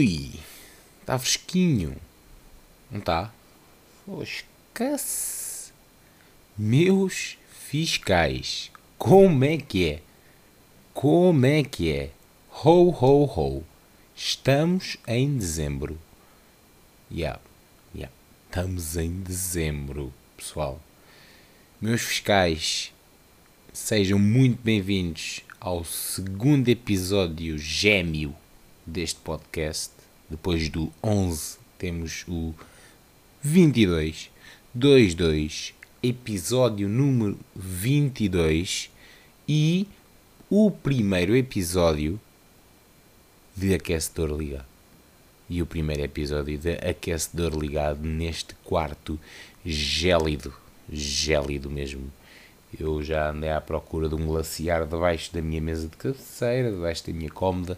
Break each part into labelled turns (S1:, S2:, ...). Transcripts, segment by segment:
S1: Ui, está fresquinho. Não está? Esquece. Meus fiscais, como é que é? Como é que é? Ho, ho, ho. Estamos em dezembro. Yeah, yeah. Estamos em dezembro, pessoal. Meus fiscais, sejam muito bem-vindos ao segundo episódio gêmeo deste podcast. Depois do 11, temos o 22, 22, episódio número 22 e o primeiro episódio de Aquecedor Ligado. E o primeiro episódio de Aquecedor Ligado neste quarto gélido, gélido mesmo. Eu já andei à procura de um glaciar debaixo da minha mesa de cabeceira, debaixo da minha cómoda.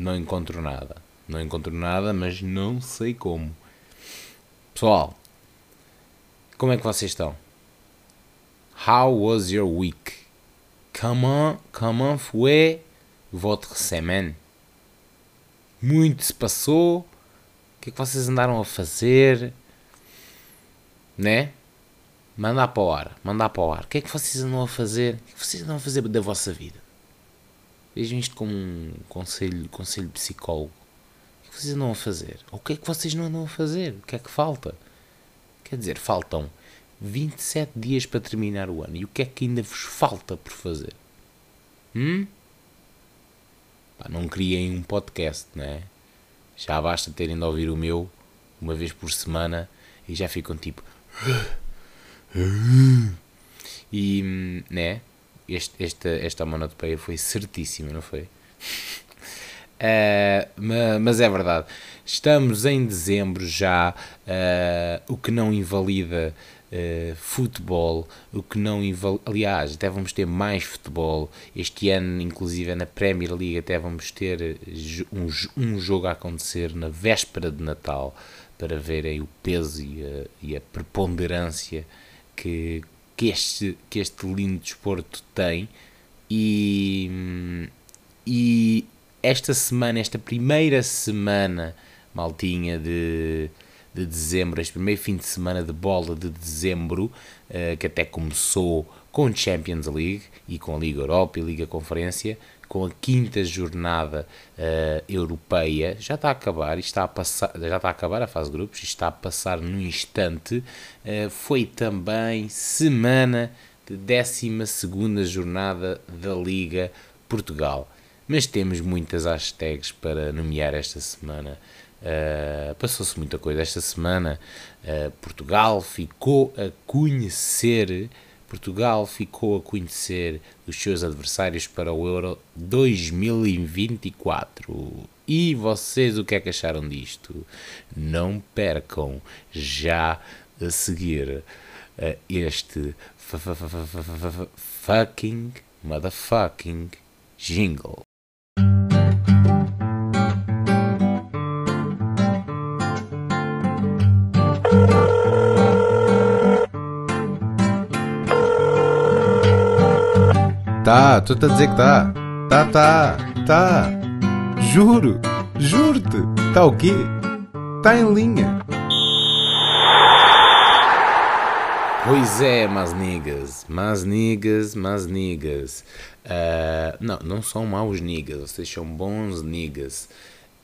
S1: Não encontro nada. Não encontro nada, mas não sei como. Pessoal, como é que vocês estão? How was your week? Comment, comment foi votre semaine? Muito se passou. O que é que vocês andaram a fazer? Né? Mandar para o ar, mandar para o ar. O que é que vocês andam a fazer? O que é que vocês andam a fazer da vossa vida? Vejam isto como um conselho, conselho psicólogo. O que é que vocês andam a fazer? Ou o que é que vocês não andam a fazer? O que é que falta? Quer dizer, faltam 27 dias para terminar o ano. E o que é que ainda vos falta por fazer? Hum? Pá, não criem um podcast, não é? Já basta terem de ouvir o meu uma vez por semana e já ficam tipo. E, né? Este, esta, esta monotopeia foi certíssima, não foi? Uh, mas é verdade, estamos em dezembro já, uh, o que não invalida uh, futebol, o que não invalida. Aliás, até vamos ter mais futebol. Este ano, inclusive na Premier League, até vamos ter um, um jogo a acontecer na véspera de Natal para verem o peso e a, e a preponderância que, que, este, que este lindo desporto tem. E, e esta semana, esta primeira semana, maltinha de, de dezembro, este primeiro fim de semana de bola de dezembro, uh, que até começou com Champions League e com a Liga Europa e Liga Conferência, com a quinta jornada uh, europeia, já está a acabar, está a passar, já está a acabar a fase de grupos, está a passar no instante, uh, foi também semana de 12 jornada da Liga Portugal mas temos muitas hashtags para nomear esta semana. Uh, Passou-se muita coisa esta semana. Portugal ficou a conhecer. Portugal ficou a conhecer os seus adversários para o Euro 2024. E vocês o que é que acharam disto? Não percam já a seguir uh, este fucking motherfucking jingle. Tá, tu tá a dizer que tá. Tá, tá, tá. Juro, juro-te. Tá o quê? Tá em linha. Pois é, mas niggas, mas niggas, mas niggas. Uh, não, não são maus niggas, vocês são bons niggas.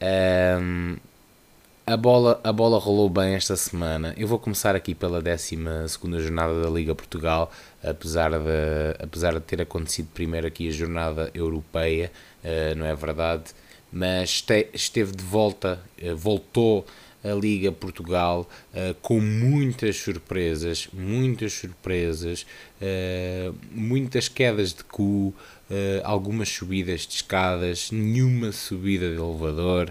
S1: Uh, a bola, a bola rolou bem esta semana. Eu vou começar aqui pela 12 jornada da Liga Portugal, apesar de, apesar de ter acontecido primeiro aqui a jornada europeia, uh, não é verdade? Mas te, esteve de volta, uh, voltou a Liga Portugal uh, com muitas surpresas, muitas surpresas, muitas quedas de cu, algumas subidas de escadas, nenhuma subida de elevador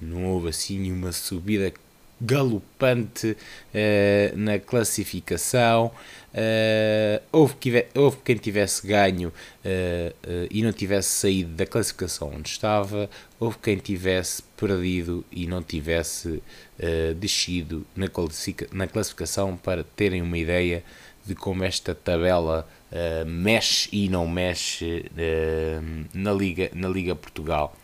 S1: não houve assim uma subida galopante uh, na classificação. Uh, houve, que, houve quem tivesse ganho uh, e não tivesse saído da classificação onde estava, houve quem tivesse perdido e não tivesse descido na, na classificação para terem uma ideia de como esta tabela mexe e não mexe na, Liga, na Liga Portugal.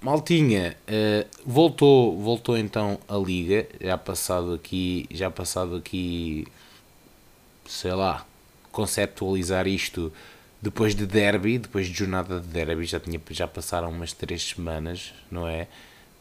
S1: Maltinha, uh, voltou, voltou então a liga, já passado aqui, já passado aqui, sei lá, conceptualizar isto depois de derby, depois de jornada de derby, já, tinha, já passaram umas três semanas, não é?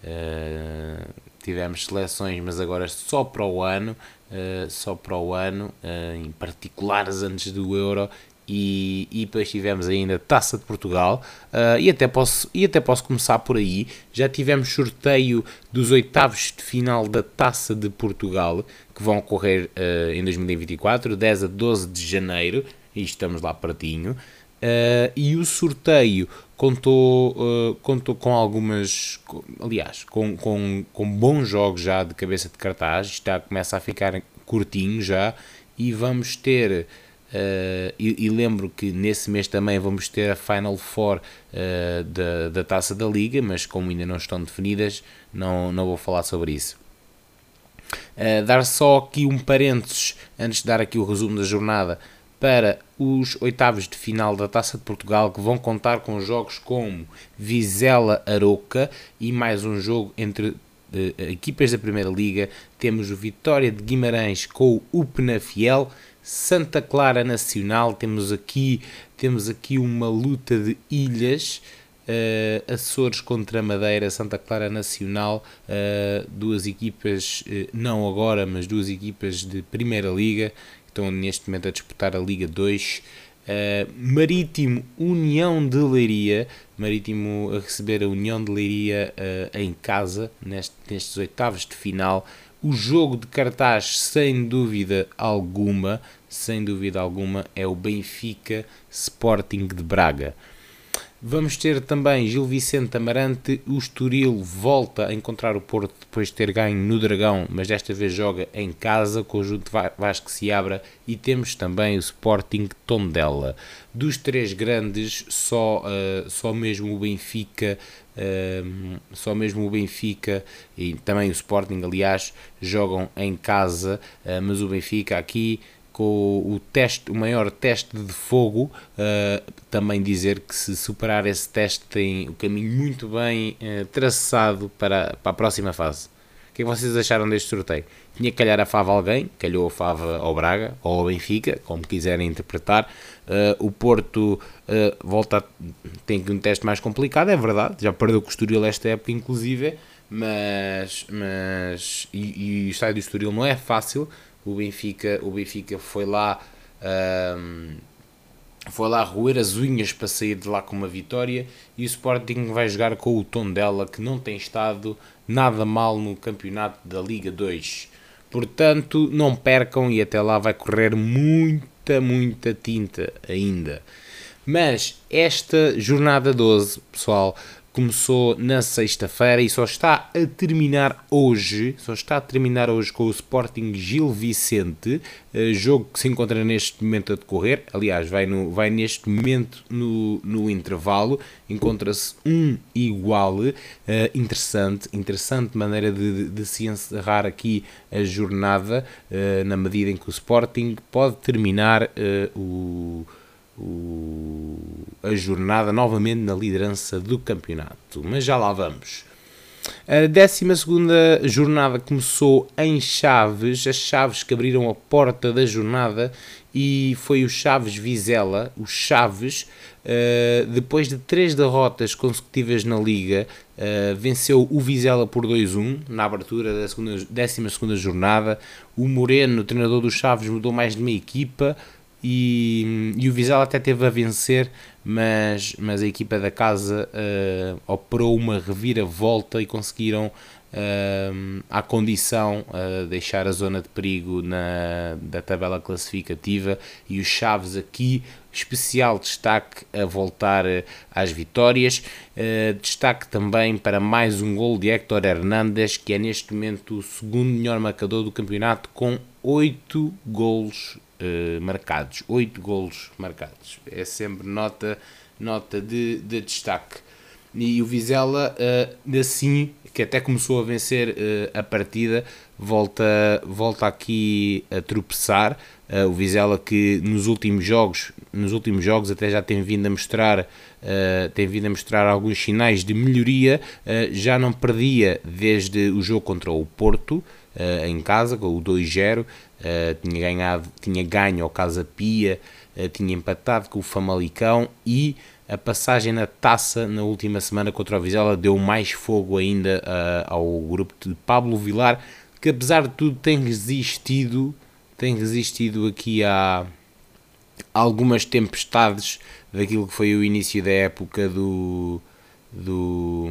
S1: Uh, tivemos seleções, mas agora só para o ano, uh, só para o ano, uh, em particulares antes do Euro e, e depois tivemos ainda Taça de Portugal uh, e, até posso, e até posso começar por aí. Já tivemos sorteio dos oitavos de final da Taça de Portugal que vão ocorrer uh, em 2024, 10 a 12 de janeiro, e estamos lá pertinho. Uh, e o sorteio contou, contou com algumas, aliás, com, com, com bons jogos já de cabeça de cartaz, está, começa a ficar curtinho já, e vamos ter Uh, e, e, lembro que nesse mês também vamos ter a Final Four uh, da, da taça da Liga, mas como ainda não estão definidas, não, não vou falar sobre isso. Uh, dar só aqui um parênteses antes de dar aqui o resumo da jornada para os oitavos de final da Taça de Portugal que vão contar com jogos como Vizela Aroca e mais um jogo entre equipas da Primeira Liga. Temos o Vitória de Guimarães com o Penafiel Santa Clara Nacional, temos aqui, temos aqui uma luta de ilhas, uh, Açores contra Madeira, Santa Clara Nacional, uh, duas equipas, uh, não agora, mas duas equipas de Primeira Liga, que estão neste momento a disputar a Liga 2. Marítimo União de Leiria, Marítimo a receber a União de Leiria em casa, neste, nestes oitavos de final, o jogo de cartaz, sem dúvida alguma, sem dúvida alguma, é o Benfica Sporting de Braga. Vamos ter também Gil Vicente Amarante, o Estoril volta a encontrar o Porto depois de ter ganho no Dragão, mas desta vez joga em casa, o conjunto Vasco se abra e temos também o Sporting Tondela. Dos três grandes, só, uh, só mesmo o Benfica só mesmo o Benfica e também o Sporting, aliás, jogam em casa, uh, mas o Benfica aqui com o teste, o maior teste de fogo, uh, também dizer que se superar esse teste tem o caminho muito bem uh, traçado para, para a próxima fase. O que é que vocês acharam deste sorteio? Tinha que calhar a fava alguém, calhou a fava ao Braga ou ao Benfica, como quiserem interpretar. Uh, o Porto uh, volta a, tem um teste mais complicado, é verdade, já perdeu com o Estoril esta época, inclusive, mas, mas e, e estádio do Estoril não é fácil. O Benfica, o Benfica foi lá. Um, foi lá roer as unhas para sair de lá com uma vitória e o Sporting vai jogar com o Tondela que não tem estado nada mal no campeonato da Liga 2. Portanto, não percam e até lá vai correr muita, muita tinta ainda. Mas esta jornada 12, pessoal, começou na sexta-feira e só está a terminar hoje, só está a terminar hoje com o Sporting Gil Vicente, eh, jogo que se encontra neste momento a decorrer, aliás, vai, no, vai neste momento no, no intervalo, encontra-se um igual, uh, interessante, interessante maneira de, de, de, se encerrar aqui a jornada, uh, na medida em que o Sporting pode terminar o o, a jornada novamente na liderança do campeonato. Mas já lá vamos. A 12 jornada começou em Chaves, as Chaves que abriram a porta da jornada e foi o Chaves Vizela, o Chaves, uh, depois de três derrotas consecutivas na Liga, uh, venceu o Vizela por 2-1 na abertura da 12 jornada. O Moreno, treinador do Chaves, mudou mais de meia equipa, e, e o Vizela até teve a vencer, mas, mas a equipa da casa uh, operou uma reviravolta e conseguiram, uh, à condição, uh, deixar a zona de perigo na, da tabela classificativa. E os Chaves aqui, especial destaque a voltar às vitórias. destaque também para mais um gol de Héctor Hernández, que é neste momento o segundo melhor marcador do campeonato, com 8 golos uh, marcados, 8 golos marcados. É sempre nota, nota de, de destaque. E o Vizela, uh, assim, que até começou a vencer uh, a partida, volta, volta aqui a tropeçar. Uh, o Vizela que nos últimos jogos, nos últimos jogos até já tem vindo a mostrar, uh, tem vindo a mostrar alguns sinais de melhoria, já não perdia desde o jogo contra o Porto, em casa, com o 2-0, tinha, ganhado, tinha ganho ao Casa Pia, tinha empatado com o Famalicão e a passagem na taça na última semana contra o Vizela deu mais fogo ainda uh, ao grupo de Pablo Vilar, que apesar de tudo tem resistido, tem resistido aqui a algumas tempestades daquilo que foi o início da época do do,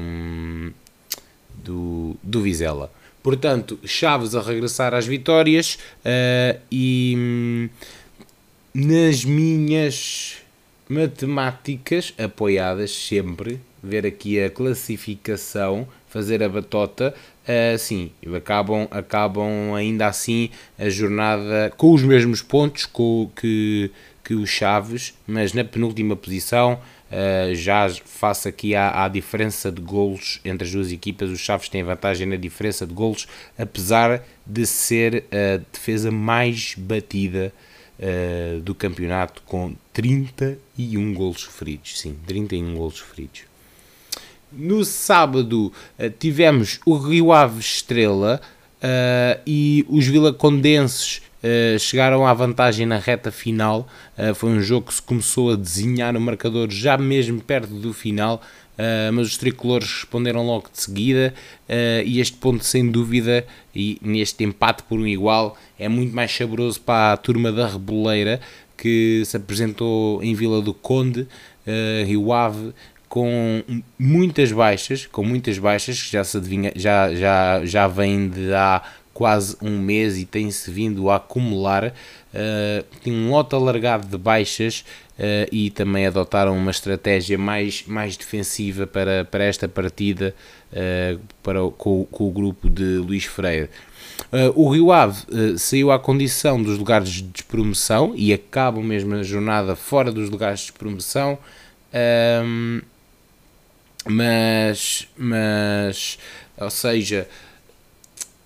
S1: do, do Vizela. Portanto, Chaves a regressar às vitórias uh, e hum, nas minhas matemáticas apoiadas sempre, ver aqui a classificação, fazer a batota, uh, sim, acabam, acabam ainda assim a jornada com os mesmos pontos com, que, que os Chaves, mas na penúltima posição, uh, já face aqui à, à diferença de golos entre as duas equipas, os Chaves têm vantagem na diferença de golos, apesar de ser a defesa mais batida uh, do campeonato com 31 golos sofridos. Sim, 31 golos sofridos. No sábado uh, tivemos o Rio Ave Estrela e os Vilacondenses Uh, chegaram à vantagem na reta final. Uh, foi um jogo que se começou a desenhar o marcador já mesmo perto do final, uh, mas os tricolores responderam logo de seguida. e este ponto, sem dúvida, e neste empate por um igual, é muito mais saboroso para a turma da Reboleira que se apresentou em Vila do Conde, Rio Ave, com muitas baixas, com muitas baixas, que já se adivinha, já, já, já vem de há quase um mês e tem-se vindo a acumular. Uh, tem um lote alargado de baixas uh, e também adotaram uma estratégia mais, mais defensiva para, para esta partida uh, para, com, com, o grupo de Luís Freire. O Rio Ave saiu à condição dos lugares de despromoção e acaba mesmo a jornada fora dos lugares de despromoção, um, mas, mas, ou seja,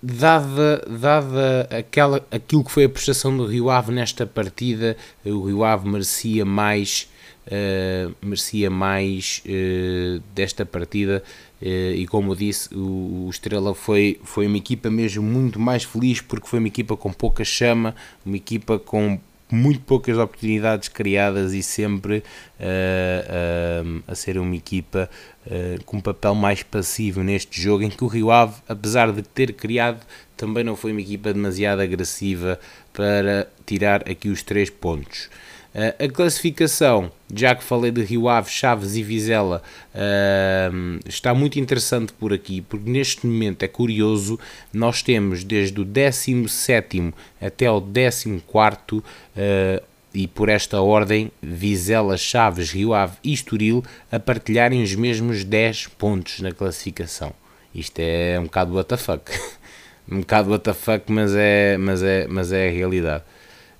S1: dada, dada aquela, aquilo que foi a prestação do Rio Ave nesta partida, o Rio Ave merecia mais, uh, merecia mais uh, desta partida uh, e como disse, o, o, Estrela foi, foi uma equipa mesmo muito mais feliz porque foi uma equipa com pouca chama, uma equipa com muito poucas oportunidades criadas e sempre uh, uh, a ser uma equipa uh, com um papel mais passivo neste jogo, em que o Rio Ave, apesar de ter criado, também não foi uma equipa demasiado agressiva para tirar aqui os três pontos. Uh, a classificação, já que falei de Rio Ave, Chaves e Vizela, uh, está muito interessante por aqui, porque neste momento é curioso, nós temos desde o 17 até o 14 uh, e por esta ordem, Vizela, Chaves, Rio Ave e Estoril a partilharem os mesmos 10 pontos na classificação. Isto é um bocado WTF. um bocado WTF, mas é, mas, é, mas é a realidade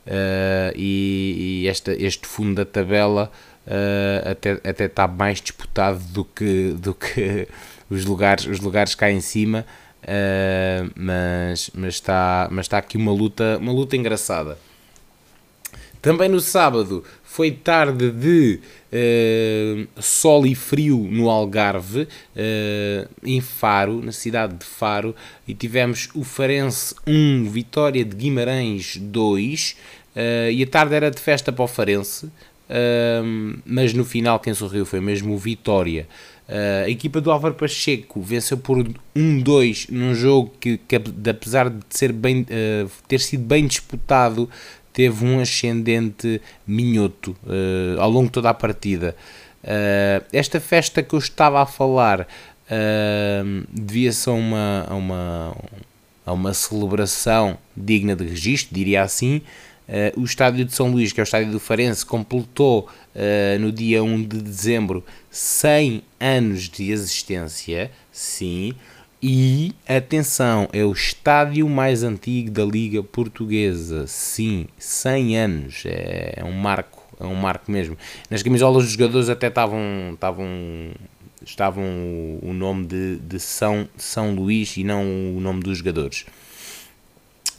S1: uh, e, e esta, este fundo da tabela uh, até, até está mais disputado do que, do que os, lugares, os lugares cá em cima, uh, mas, mas, está, mas está aqui uma luta, uma luta engraçada. Também no sábado foi tarde de uh, sol e frio no Algarve, uh, em Faro, na cidade de Faro, e tivemos o Farense 1, Vitória de Guimarães 2, uh, e a tarde era de festa para o Farense, mas no final quem sorriu foi mesmo o Vitória. Uh, a equipa do Álvaro Pacheco venceu por 1-2 num jogo que, que, apesar de ser bem, uh, ter sido bem disputado, teve um ascendente minhoto uh, ao longo de toda a partida. Uh, esta festa que eu estava a falar uh, devia-se a uma, a, uma, a uma celebração digna de registro, diria assim. Uh, o estádio de São Luís, que é o estádio do Farense, completou no dia 1 de dezembro 100 anos de existência, sim, e atenção, é o estádio mais antigo da Liga Portuguesa. Sim, 100 anos. É, é um marco, é um marco mesmo. Nas camisolas dos jogadores até estavam estavam estavam o, nome de, de São, São Luís e não o nome dos jogadores.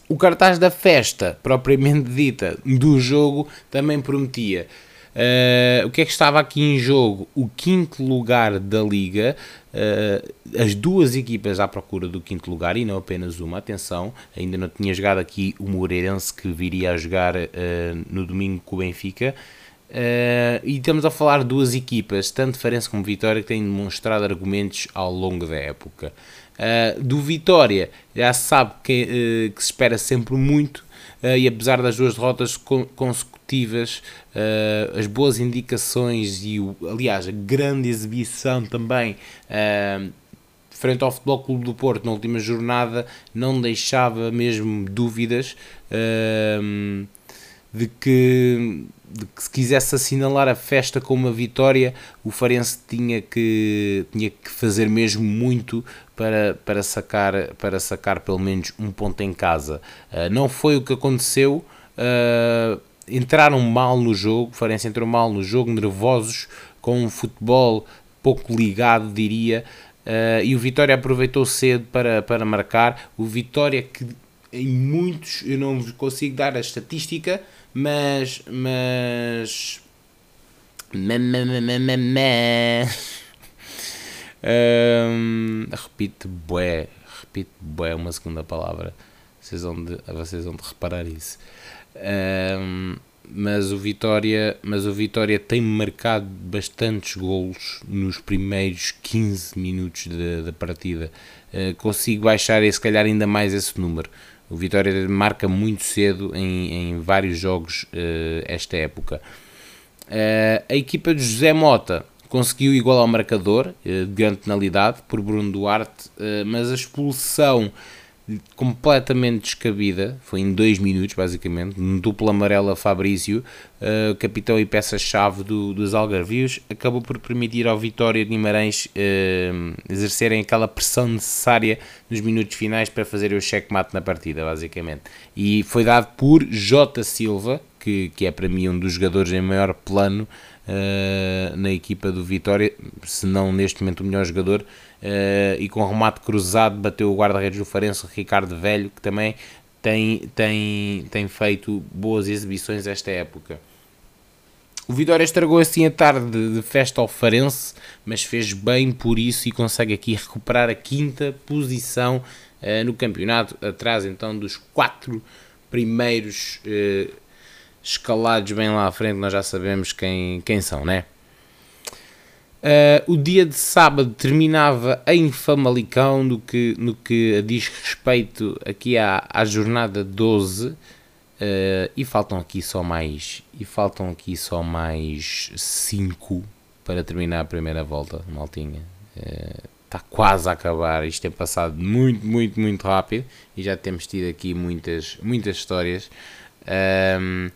S1: O cartaz da festa, propriamente dita, do jogo, também prometia. Uh, o que é que estava aqui em jogo? O quinto lugar da liga, uh, as duas equipas à procura do quinto lugar e não apenas uma. Atenção, ainda não tinha jogado aqui o Moreirense que viria a jogar uh, no domingo com o Benfica. e estamos a falar de duas equipas, tanto Farense como Vitória, que têm demonstrado argumentos ao longo da época. do Vitória já se sabe que, que se espera sempre muito, e apesar das duas derrotas consecutivas, uh, as boas indicações e, aliás, a grande exibição também uh, frente ao Futebol Clube do Porto na última jornada não deixava mesmo dúvidas uh, de que de que se quisesse assinalar a festa com uma vitória, o Farense tinha que, tinha que fazer mesmo muito para, para, sacar, para sacar pelo menos um ponto em casa. Uh, não foi o que aconteceu. Uh, entraram mal no jogo, o Farense entrou mal no jogo, nervosos, com um futebol pouco ligado, diria, uh, e o Vitória aproveitou cedo para, para marcar. O Vitória que em muitos, eu não consigo dar a estatística, mas. mas. um, repito, bué, repito, bué, uma segunda palavra. Vocês vão de, vocês vão de reparar isso. Um, mas o Vitória, mas o Vitória tem marcado bastantes golos nos primeiros 15 minutos da, partida. Uh, consigo baixar e se calhar ainda mais esse número. O Vitória marca muito cedo em, em vários jogos uh, esta época. Uh, a equipa de José Mota conseguiu igualar o marcador de grande penalidade por Bruno Duarte, mas a expulsão completamente descabida, foi em dois minutos basicamente, um duplo amarelo a Fabrício, uh, capitão e peça-chave do, dos Algarvios, acabou por permitir ao Vitória de Guimarães uh, exercerem aquela pressão necessária nos minutos finais para fazer o checkmate na partida, basicamente. E foi dado por J. Silva, que, que é para mim um dos jogadores em maior plano uh, na equipa do Vitória, se não neste momento o melhor jogador, uh, e com remate cruzado bateu o guarda-redes do Farense, Ricardo Velho, que também tem, tem, tem feito boas exibições esta época. O Vitória estragou assim a tarde de festa ao Farense, mas fez bem por isso e consegue aqui recuperar a quinta posição uh, no campeonato, atrás então dos quatro primeiros uh, escalados bem lá à frente, nós já sabemos quem, quem são, né? Uh, o dia de sábado terminava em Famalicão, no que, no que diz respeito aqui à, à jornada 12, uh, ah, e faltam aqui só mais, e faltam aqui só mais 5 para terminar a primeira volta, maltinha. Está uh, quase a acabar, isto tem passado muito, muito, muito rápido, e já temos tido aqui muitas, muitas histórias. Um,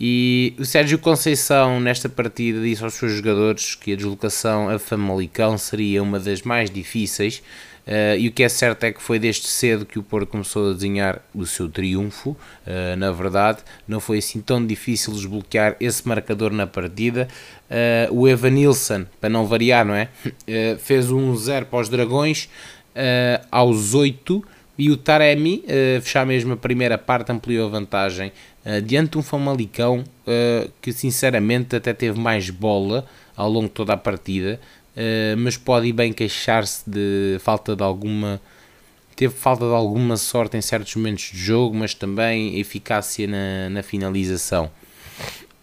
S1: e o Sérgio Conceição, nesta partida, disse aos seus jogadores que a deslocação a Famalicão seria uma das mais difíceis. Uh, e o que é certo é que foi desde cedo que o Porto começou a desenhar o seu triunfo. Uh, na verdade, não foi assim tão difícil desbloquear esse marcador na partida. Uh, o Evan Nilsson, para não variar, não é? fez um 0 para os Dragões aos 8 e o Taremi, uh, fechar mesmo a primeira parte, ampliou a vantagem uh, diante de um Famalicão uh, que sinceramente até teve mais bola ao longo de toda a partida, mas pode bem queixar-se de falta de alguma. Teve falta de alguma sorte em certos momentos de jogo, mas também eficácia na, na finalização.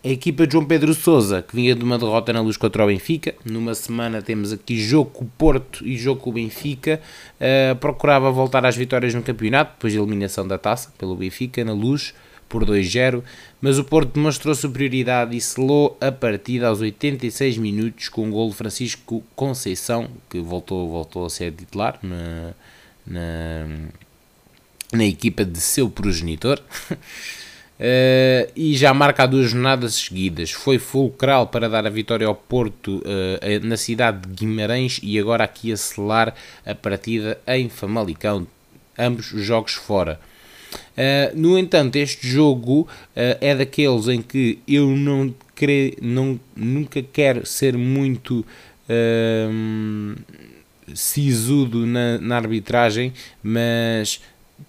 S1: A equipa de João Pedro Sousa, que vinha de uma derrota na luz contra o Benfica, numa semana temos aqui jogo com o Porto e jogo com o Benfica, uh, procurava voltar às vitórias no campeonato, depois da eliminação da taça pelo Benfica, na luz, por 2-0, mas o Porto demonstrou superioridade e selou a partida aos 86 minutos com o gol de Francisco Conceição, que voltou, voltou a ser titular na, na, na equipa de seu progenitor. Uh, e já marca duas jornadas seguidas. Foi fulcral para dar a vitória ao Porto uh, na cidade de Guimarães e agora aqui a selar a partida em Famalicão, ambos os jogos fora. Uh, no entanto, este jogo é daqueles em que eu não, cre... não nunca quero ser muito sisudo na, na arbitragem, mas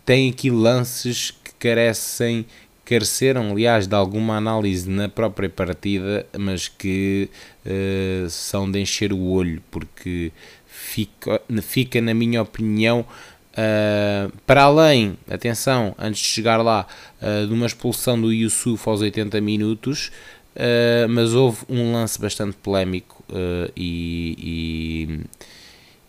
S1: tem aqui lances que carecem careceram, aliás, de alguma análise na própria partida, mas que uh, são de encher o olho, porque fica, fica na minha opinião, uh, para além, atenção, antes de chegar lá, uh, de uma expulsão do Yusuf aos 80 minutos, mas houve um lance bastante polémico e,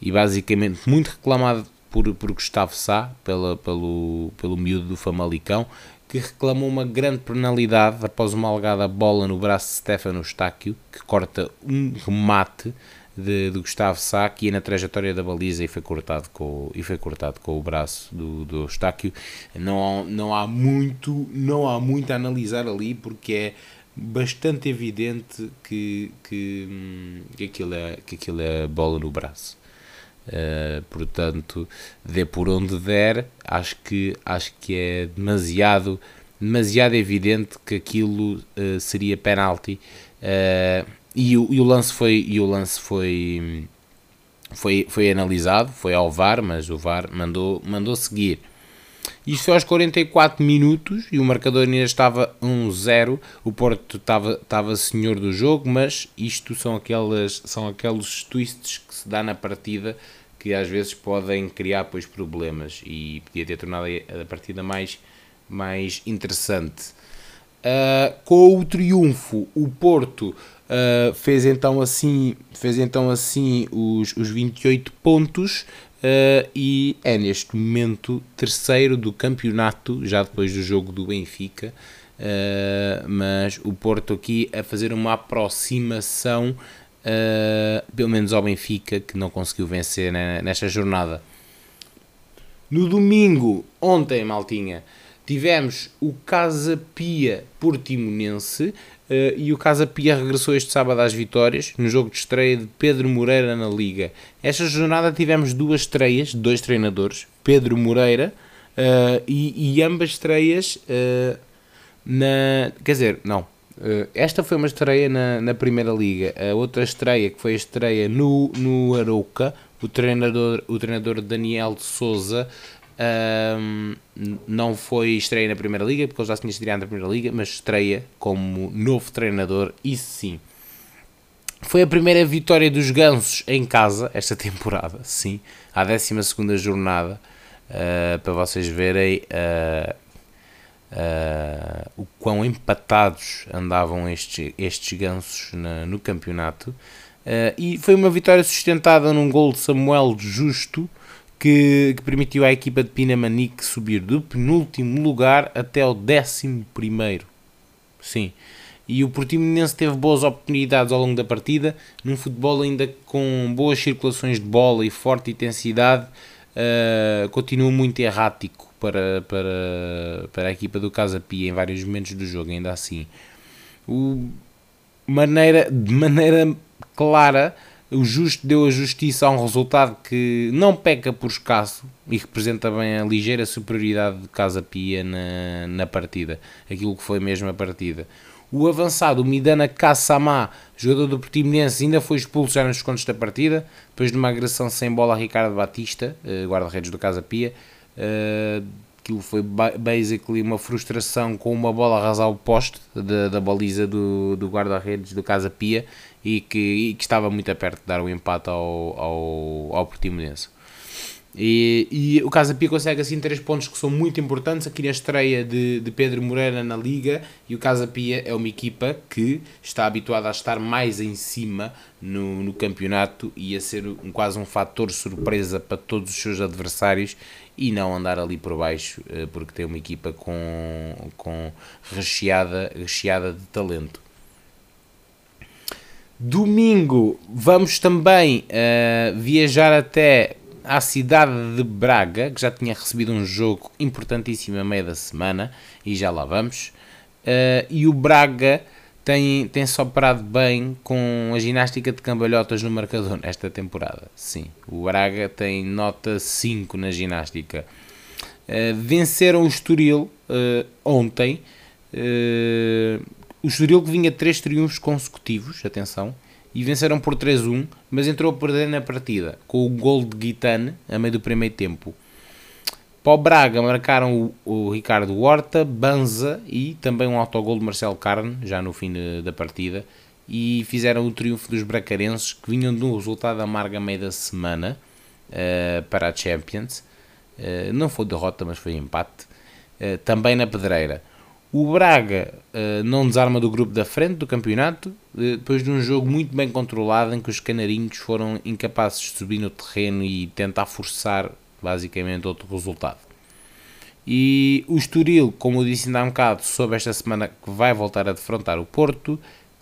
S1: e, e basicamente muito reclamado por, por Gustavo Sá, pela, pelo, pelo miúdo do Famalicão, que reclamou uma grande penalidade após uma alegada bola no braço de Stefano Eustáquio, que corta um remate de, de Gustavo Sá, que ia na trajetória da baliza e foi cortado com, e foi cortado com o braço do, do Eustáquio. Não, não, há muito, não há muito a analisar ali, porque é bastante evidente que, que, hum, que, aquilo, é, que aquilo é bola no braço. Uh, portanto, dê por onde der, acho que, acho que é demasiado, demasiado evidente que aquilo uh, seria penalti. Uh, e, o, e o lance foi, e o lance foi, foi, foi analisado, foi ao VAR, mas o VAR mandou, mandou seguir. Isto aos 44 minutos e o marcador ainda estava 1-0. O Porto estava, estava senhor do jogo, mas isto são, aquelas, são aqueles twists que se dá na partida que às vezes podem criar pois, problemas e podia ter tornado a partida mais, mais interessante. Uh, com o triunfo, o Porto uh, fez então assim, fez então assim os, os 28 pontos uh, e é neste momento terceiro do campeonato, já depois do jogo do Benfica. mas o Porto aqui a fazer uma aproximação uh, pelo menos ao Benfica, que não conseguiu vencer nesta jornada. No domingo, ontem, Maltinha, tivemos o Casa Pia Portimonense uh, e o Casa Pia regressou este sábado às vitórias no jogo de estreia de Pedro Moreira na Liga. Esta jornada tivemos duas estreias, dois treinadores, Pedro Moreira uh, e, e, ambas estreias uh, na. Quer dizer, não, esta foi uma estreia na, na Primeira Liga. A outra estreia, que foi a estreia no, no Arouca, o treinador, o treinador Daniel de Souza ehm, não foi estreia na Primeira Liga, porque ele já tinha estreado na Primeira Liga, mas estreia como novo treinador, isso sim. Foi a primeira vitória dos Gansos em casa esta temporada, sim, à 12 jornada, uh, para vocês verem. Uh, uh, o quão empatados andavam estes, estes gansos na, no campeonato. E foi uma vitória sustentada num gol de Samuel Justo que, que permitiu à equipa de Pinamanique subir do penúltimo lugar até o décimo primeiro. Sim. E o Portimonense teve boas oportunidades ao longo da partida, num futebol ainda com boas circulações de bola e forte intensidade, uh, continua muito errático para, para, para a equipa do Casa Pia em vários momentos do jogo, ainda assim. O, maneira, de maneira clara, o justo deu a justiça a um resultado que não peca por escasso e representa bem a ligeira superioridade de Casa Pia na, na partida, aquilo que foi mesmo a partida. O avançado, Midana Kassamá, jogador do Portimonense, ainda foi expulso já nos contos da partida, depois de uma agressão sem bola a Ricardo Batista, eh, guarda-redes do Casa Pia. Aquilo foi basically uma frustração com uma bola a arrasar o poste da, da baliza do, do guarda-redes do Casa Pia e que, e que estava muito perto de dar o um empate ao, ao, ao Portimonense. E, e, o Casa Pia consegue assim três pontos que são muito importantes aqui na estreia de, de Pedro Moreira na Liga e o Casa Pia é uma equipa que está habituada a estar mais em cima no, no campeonato e a ser um, quase um fator surpresa para todos os seus adversários e não andar ali por baixo eh, porque tem uma equipa com, com recheada, recheada de talento. Domingo vamos também uh, viajar até à cidade de Braga, que já tinha recebido um jogo importantíssimo a meio da semana, e já lá vamos. Uh, e o Braga tem, tem soprado bem com a ginástica de cambalhotas no marcador nesta temporada. Sim, o Braga tem nota 5 na ginástica. Uh, venceram o Estoril uh, ontem. o Estoril que vinha três triunfos consecutivos, atenção, e venceram por 3-1, mas entrou a perder na partida com o gol de Guitane a meio do primeiro tempo. Para o Braga marcaram o, o Ricardo Horta, Banza e também um autogol de Marcelo Carne, já no fim de, da partida, e fizeram o triunfo dos bracarenses que vinham de um resultado amargo a meio da semana uh, para a Champions. Uh, não foi derrota, mas foi empate. Uh, também na Pedreira. O Braga não desarma do grupo da frente do campeonato, depois de um jogo muito bem controlado em que os canarinhos foram incapazes de subir no terreno e tentar forçar basicamente outro resultado. E o Estoril, como eu disse ainda há um bocado, soube esta semana que vai voltar a defrontar o Porto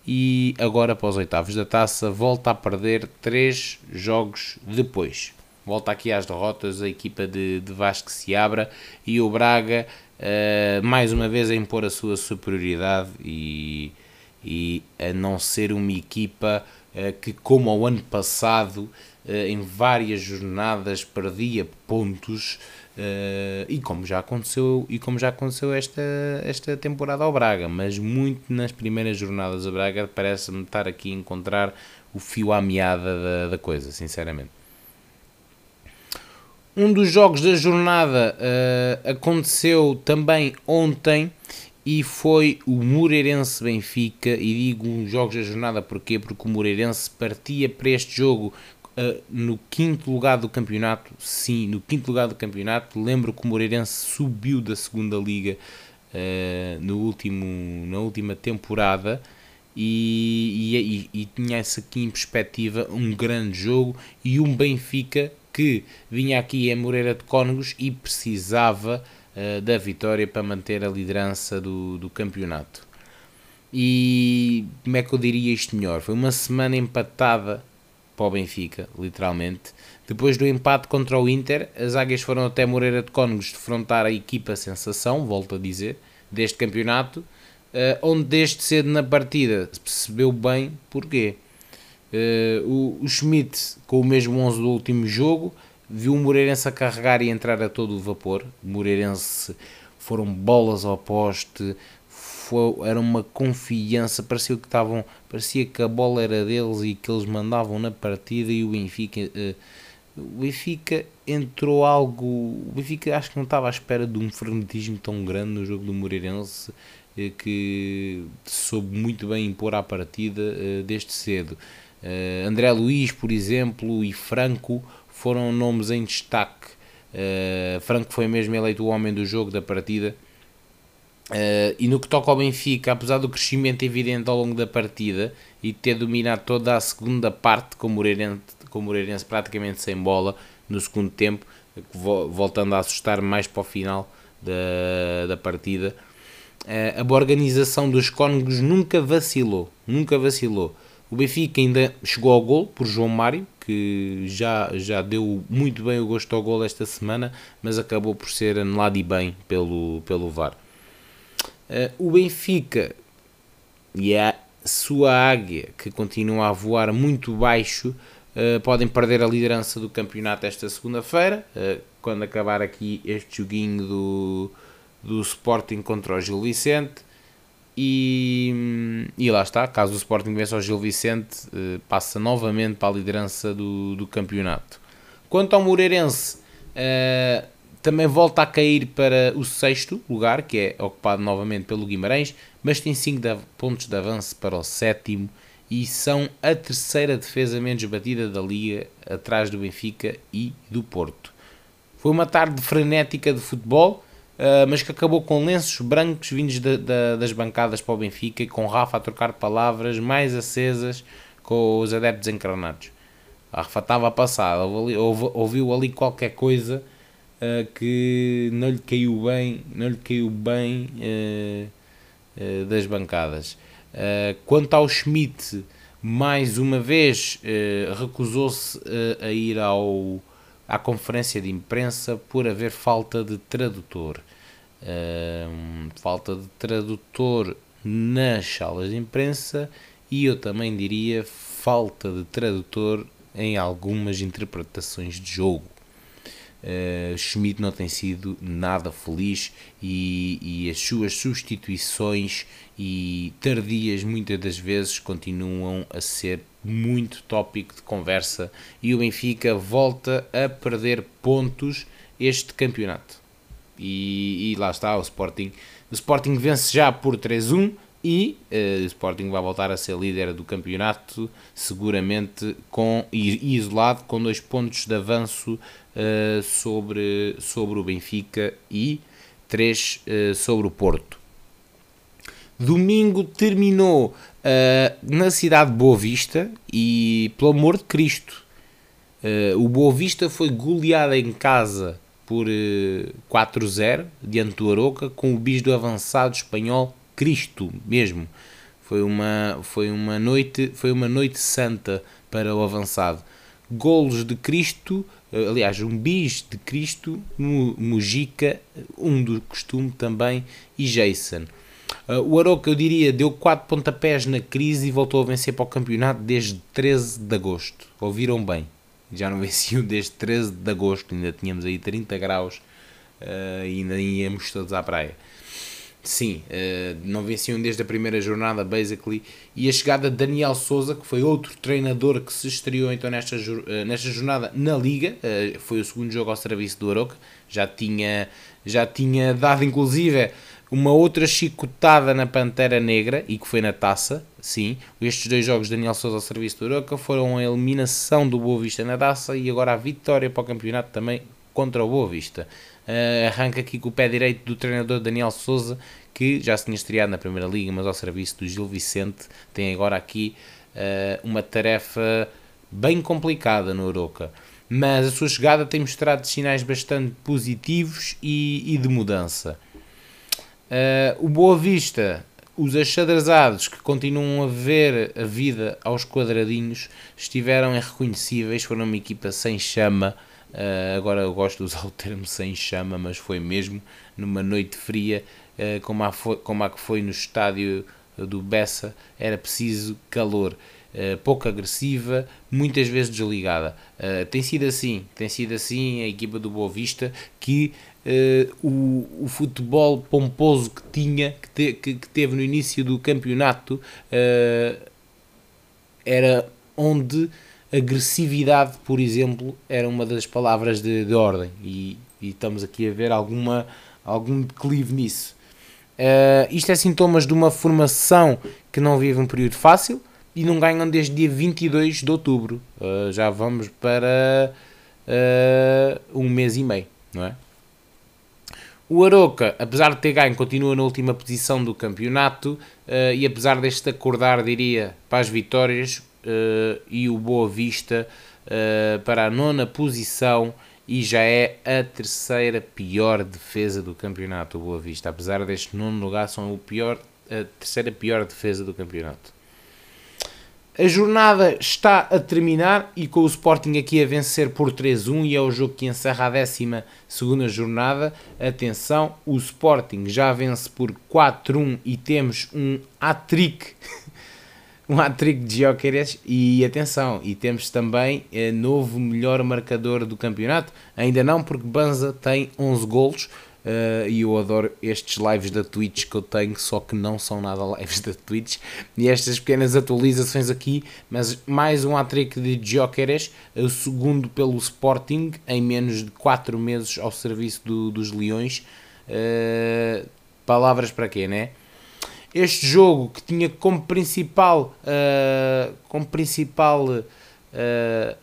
S1: e agora para os oitavos da taça volta a perder três jogos depois. Volta aqui às derrotas a equipa de, de Vasco se abra e o Braga uh, mais uma vez a impor a sua superioridade e, e a não ser uma equipa uh, que como ao ano passado em várias jornadas perdia pontos Uh, e como já aconteceu e como já aconteceu esta, esta temporada ao Braga, mas muito nas primeiras jornadas a Braga parece-me estar aqui a encontrar o fio à meada da, da coisa, sinceramente. Um dos jogos da jornada uh, aconteceu também ontem e foi o Moreirense Benfica. E digo jogos da jornada porquê? Porque o Moreirense partia para este jogo uh, no quinto lugar do campeonato, sim, no quinto lugar do campeonato. Lembro que o Moreirense subiu da segunda liga uh, no último, na última temporada. E, e, e, tinha-se aqui em perspectiva um grande jogo e um Benfica que vinha aqui em Moreira de Cónegos e precisava uh, da vitória para manter a liderança do, do campeonato. E como é que eu diria isto melhor? Foi uma semana empatada para o Benfica, literalmente. Depois do empate contra o Inter, as águias foram até Moreira de Cónegos defrontar a equipa sensação, volto a dizer, deste campeonato, uh, onde desde cedo na partida se percebeu bem porquê. Uh, o, o Schmidt, com o mesmo 11 do último jogo, viu o Moreirense a carregar e entrar a todo o vapor. O Moreirense foram bolas ao poste, foi, era uma confiança, parecia que estavam, parecia que a bola era deles e que eles mandavam na partida e o Benfica, uh, o Benfica entrou algo, o Benfica acho que não estava à espera de um frenetismo tão grande no jogo do Moreirense uh, que soube muito bem impor à partida uh, desde cedo. André Luiz, por exemplo, e Franco foram nomes em destaque. Franco foi mesmo eleito o homem do jogo da partida Uh, e no que toca ao Benfica, apesar do crescimento evidente ao longo da partida e ter dominado toda a segunda parte com o Moreirense, com o Moreirense praticamente sem bola no segundo tempo, voltando a assustar mais para o final da, da partida, uh, a organização dos cónegos nunca vacilou, nunca vacilou. O Benfica ainda chegou ao gol por João Mário, que já, já deu muito bem o gosto ao gol esta semana, mas acabou por ser anulado e bem pelo, pelo VAR. Uh, o Benfica e a sua águia, que continua a voar muito baixo, uh, podem perder a liderança do campeonato esta segunda-feira, uh, quando acabar aqui este joguinho do, do Sporting contra o Gil Vicente. E, e lá está, caso o Sporting vença o Gil Vicente, passa novamente para a liderança do, do campeonato. Quanto ao Moreirense, também volta a cair para o sexto lugar, que é ocupado novamente pelo Guimarães, mas tem 5 pontos de avanço para o sétimo e são a terceira defesa menos batida da Liga, atrás do Benfica e do Porto. Foi uma tarde frenética de futebol, uh, mas que acabou com lenços brancos vindos de, de, das bancadas para o Benfica e com Rafa a trocar palavras mais acesas com os adeptos encarnados. A Rafa estava a passar, ouviu ali qualquer coisa uh, que não lhe caiu bem, não lhe caiu bem uh, das bancadas. quanto ao Schmidt, mais uma vez recusou-se a ir ao, à conferência de imprensa por haver falta de tradutor. falta de tradutor nas salas de imprensa e eu também diria falta de tradutor em algumas interpretações de jogo. Uh, Schmidt não tem sido nada feliz e, e, as suas substituições e tardias muitas das vezes continuam a ser muito tópico de conversa e o Benfica volta a perder pontos este campeonato. E, e lá está o Sporting. O Sporting vence já por 3-1 e uh, o Sporting vai voltar a ser líder do campeonato, seguramente com, isolado com dois pontos de avanço uh, sobre, sobre o Benfica e três uh, sobre o Porto. Domingo terminou na cidade de Boa Vista e, pelo amor de Cristo, o Boa Vista foi goleado em casa por 4-0 diante do Aroca com o bis do avançado espanhol Cristo mesmo. Foi uma, foi uma noite foi uma noite santa para o avançado. Golos de Cristo, eh, aliás, um bis de Cristo, Mujica, um do costume também, e Jason. Uh, o Aroca, eu diria, deu 4 pontapés na crise e voltou a vencer para o campeonato desde 13 de agosto. Ouviram bem? Já não venciam desde 13 de agosto, ainda tínhamos aí 30 graus uh, e ainda íamos todos à praia. Sim, uh, não venciam desde a primeira jornada, basically. E a chegada de Daniel Souza, que foi outro treinador que se estreou então nesta, uh, nesta jornada na Liga, uh, foi o segundo jogo ao serviço do Aroca, já tinha, já tinha dado inclusive uma outra chicotada na Pantera Negra e que foi na taça. Sim, estes dois jogos de Daniel Souza ao serviço do Aroca foram a eliminação do Boa Vista na taça e agora a vitória para o campeonato também contra o Boa Vista. Uh, arranca aqui com o pé direito do treinador Daniel Souza, que já se tinha estreado na Primeira Liga, mas ao serviço do Gil Vicente, tem agora aqui uh, uma tarefa bem complicada no Oroca. Mas a sua chegada tem mostrado sinais bastante positivos e, e de mudança. Uh, o Boa Vista, os achadrezados que continuam a ver a vida aos quadradinhos, estiveram irreconhecíveis, foram uma equipa sem chama, Uh, agora eu gosto de usar o termo sem chama, mas foi mesmo numa noite fria, uh, como, a foi, como a que foi no estádio do Bessa, era preciso calor. Uh, pouco agressiva, muitas vezes desligada. tem sido assim, tem sido assim a equipa do Boa Vista que o, o futebol pomposo que tinha, que, te, que, que teve no início do campeonato, era onde agressividade, por exemplo, era uma das palavras de, de ordem e, e, estamos aqui a ver alguma, algum declive nisso. Uh, isto é sintomas de uma formação que não vive um período fácil e não ganham desde dia 22 de outubro. Uh, já vamos para uh, um mês e meio, não é? O Aroca, apesar de ter ganho, continua na última posição do campeonato e apesar deste acordar, diria, para as vitórias, e o Boa Vista uh, para a nona posição e já é a terceira pior defesa do campeonato, o Boa Vista. Apesar deste nono lugar, são o pior, a terceira pior defesa do campeonato. A jornada está a terminar e com o Sporting aqui a vencer por 3-1 e é o jogo que encerra a 12 jornada. Atenção, o Sporting já vence por 4-1 e temos um hat-trick um hat-trick de Gyökeres e atenção, e temos também eh, novo melhor marcador do campeonato, ainda não porque Banza tem 11 golos uh, e eu adoro estes lives da Twitch que eu tenho, só que não são nada lives da Twitch. E estas pequenas atualizações aqui, mas mais um hat-trick de Gyökeres, o segundo pelo Sporting em menos de 4 meses ao serviço do, dos Leões. Uh, palavras para quê, né? Este jogo que tinha como principal, uh, como principal uh,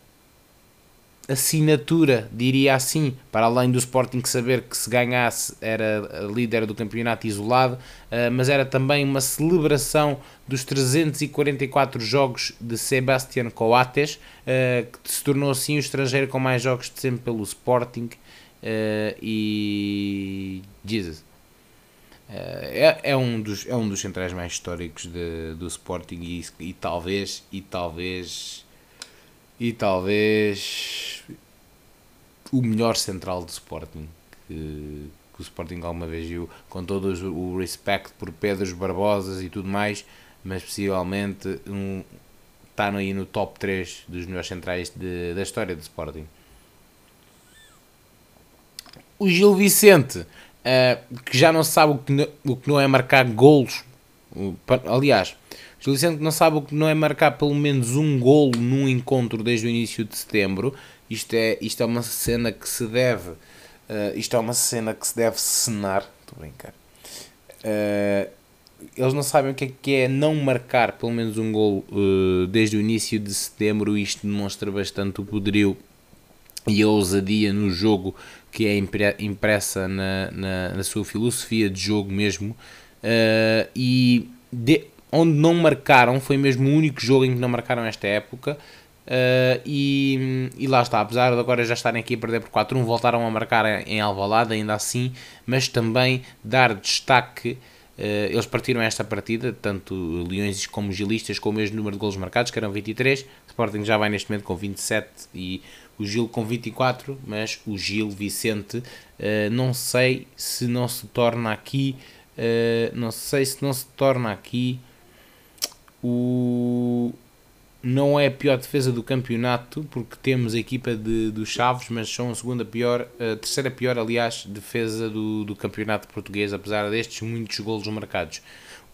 S1: assinatura, diria assim, para além do Sporting saber que se ganhasse era líder do campeonato isolado, uh, mas era também uma celebração dos 344 jogos de Sebastián Coates, que se tornou assim o estrangeiro com mais jogos de sempre pelo Sporting e Jesus é, é, um dos, é um dos centrais mais históricos de, do Sporting e, e talvez e talvez e talvez o melhor central do Sporting que, que o Sporting alguma vez viu com todo o respeito por Pedros Barbosas e tudo mais mas possivelmente um, está aí no top 3 dos melhores centrais de, da história do Sporting. O Gil Vicente uh, que já não sabe o que, não, o que não é marcar golos. aliás, Gil que não sabe o que não é marcar pelo menos um golo num encontro desde o início de setembro. Isto é, isto é uma cena que se deve. Uh, isto é uma cena que se deve cenar. Estou a brincar. Uh, eles não sabem o que é, que é não marcar pelo menos um gol uh, desde o início de setembro. Isto demonstra bastante o poderio e a ousadia no jogo que é impressa na, na, na sua filosofia de jogo mesmo. Uh, e de, onde não marcaram foi mesmo o único jogo em que não marcaram esta época. Uh, e, e, lá está, apesar de agora já estarem aqui a perder por 4-1, voltaram a marcar em Alvalade ainda assim, mas também dar destaque Uh, eles partiram esta partida, tanto Leões como Gilistas, com o mesmo número de golos marcados, que eram 23. Sporting já vai neste momento com 27 e o Gil com 24, mas o Gil Vicente, uh, não sei se não se torna aqui, uh, não sei se não se torna aqui o não é a pior defesa do campeonato, porque temos a equipa de, dos Chaves, mas são a segunda pior, a terceira pior, aliás, defesa do, do campeonato português, apesar destes muitos golos marcados.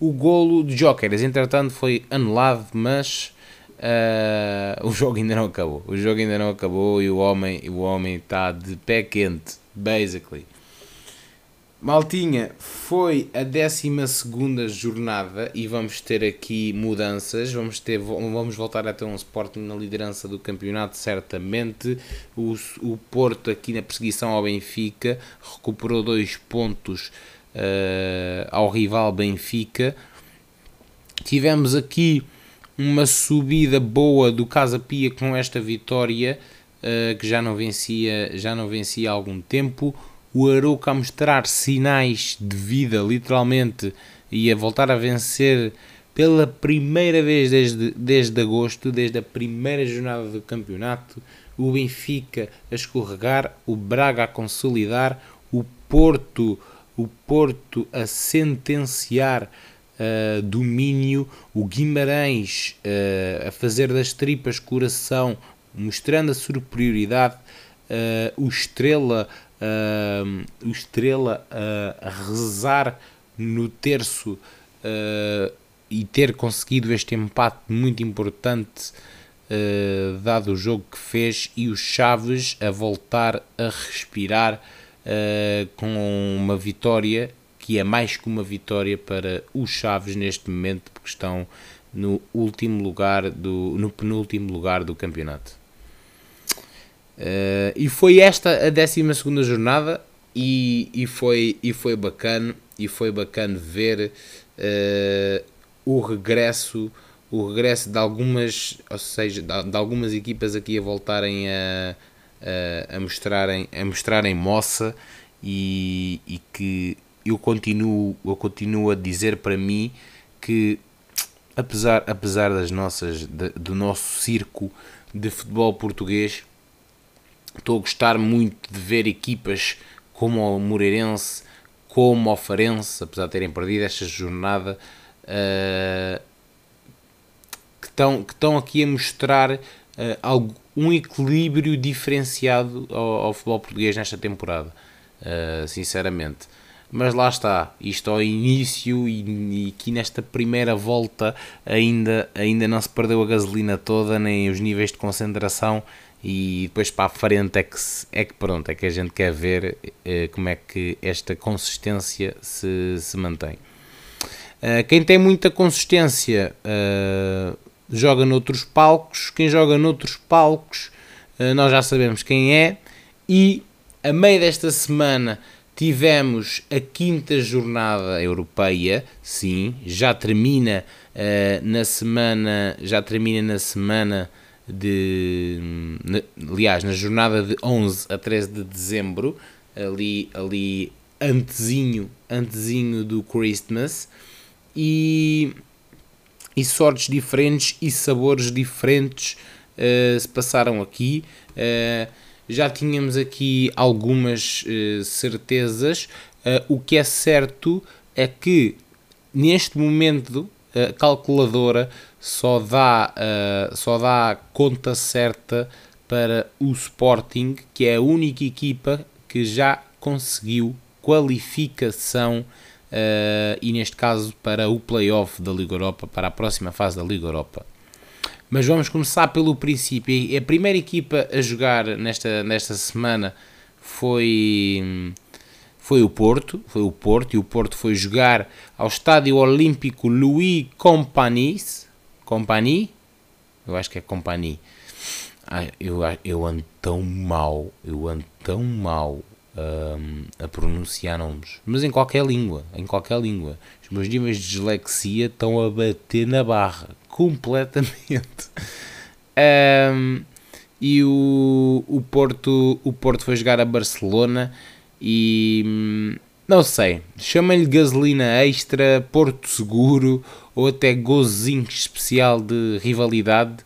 S1: O golo de Jokers, entretanto, foi anulado, mas uh, o jogo ainda não acabou. O jogo ainda não acabou e o homem, o homem está de pé quente, basically. Maltinha, foi a 12 jornada e vamos ter aqui mudanças. Vamos, ter, vamos voltar a ter um Sporting na liderança do campeonato, certamente. O, o Porto, aqui na perseguição ao Benfica, recuperou dois pontos uh, ao rival Benfica. Tivemos aqui uma subida boa do Casa Pia com esta vitória, uh, que já não, vencia, já não vencia há algum tempo. O Arouca a mostrar sinais de vida, literalmente, e a voltar a vencer pela primeira vez desde, desde agosto, desde a primeira jornada do campeonato, o Benfica a escorregar, o Braga a consolidar, o Porto, o Porto a sentenciar uh, domínio, o Guimarães uh, a fazer das tripas coração, mostrando a superioridade, uh, o Estrela uh, o Estrela uh, a rezar no terço uh, e ter conseguido este empate muito importante, uh, dado o jogo que fez, e os Chaves a voltar a respirar com uma vitória que é mais que uma vitória para os Chaves neste momento, porque estão no último lugar do no penúltimo lugar do campeonato. Uh, e foi esta a 12 jornada e, e, foi, e foi bacana e foi bacana ver uh, o regresso o regresso de algumas ou seja de, de algumas equipas aqui a voltarem a, a, a, mostrarem a mostrarem moça e, e que eu continuo eu continuo a dizer para mim que apesar apesar das nossas de, do nosso circo de futebol português Estou a gostar muito de ver equipas como o Moreirense, como o Farense, apesar de terem perdido esta jornada, uh, que, estão, que estão aqui a mostrar uh, algo, um equilíbrio diferenciado ao, ao, futebol português nesta temporada, uh, sinceramente. Mas lá está, isto ao início e, e aqui nesta primeira volta ainda, ainda não se perdeu a gasolina toda, nem os níveis de concentração e depois para a frente é que, é que pronto, é que a gente quer ver eh, como é que esta consistência se, se mantém. Uh, quem tem muita consistência uh, joga noutros palcos, quem joga noutros palcos uh, nós já sabemos quem é, e a meio desta semana tivemos a quinta jornada europeia, sim, já termina na semana, já termina na semana de. Aliás, na jornada de 11 a 13 de dezembro, ali, ali antezinho, antezinho do Christmas, e, e sortes diferentes e sabores diferentes uh, se passaram aqui. Uh, já tínhamos aqui algumas uh, certezas. o que é certo é que neste momento a calculadora só dá, uh, só dá conta certa para o Sporting, que é a única equipa que já conseguiu qualificação uh, e neste caso para o playoff da Liga Europa, para a próxima fase da Liga Europa. Mas vamos começar pelo princípio. A primeira equipa a jogar nesta, nesta semana foi, foi o Porto, foi o Porto, e o Porto foi jogar ao Estádio Olímpico Louis Compagnie, Compagnie, eu acho que é Compagnie, ah, eu, eu ando tão mal, eu ando tão mal um, a pronunciar nomes, mas em qualquer língua, em qualquer língua. Os meus níveis de dislexia estão a bater na barra, completamente. Um, e o, o, Porto, o Porto foi jogar a Barcelona e não sei, chamem-lhe gasolina extra, Porto Seguro ou até gozinho especial de rivalidade,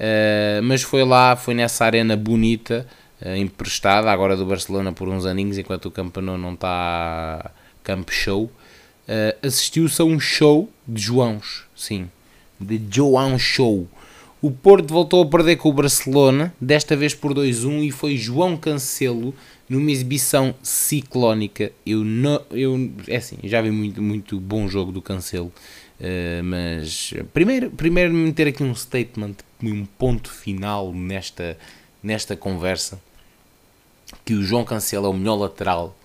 S1: uh, mas foi lá, foi nessa arena bonita uh, emprestada, agora do Barcelona por uns aninhos, enquanto o Campeonato não está camp show. Uh, Assistiu-se a um show de Joãos, sim, de João Show. O Porto voltou a perder com o Barcelona, desta vez por 2-1, e foi João Cancelo numa exibição ciclónica. Eu não, eu, é assim, já vi muito, muito bom jogo do Cancelo, uh, mas primeiro, primeiro meter aqui um statement, um ponto final nesta, nesta conversa que o João Cancelo é o melhor lateral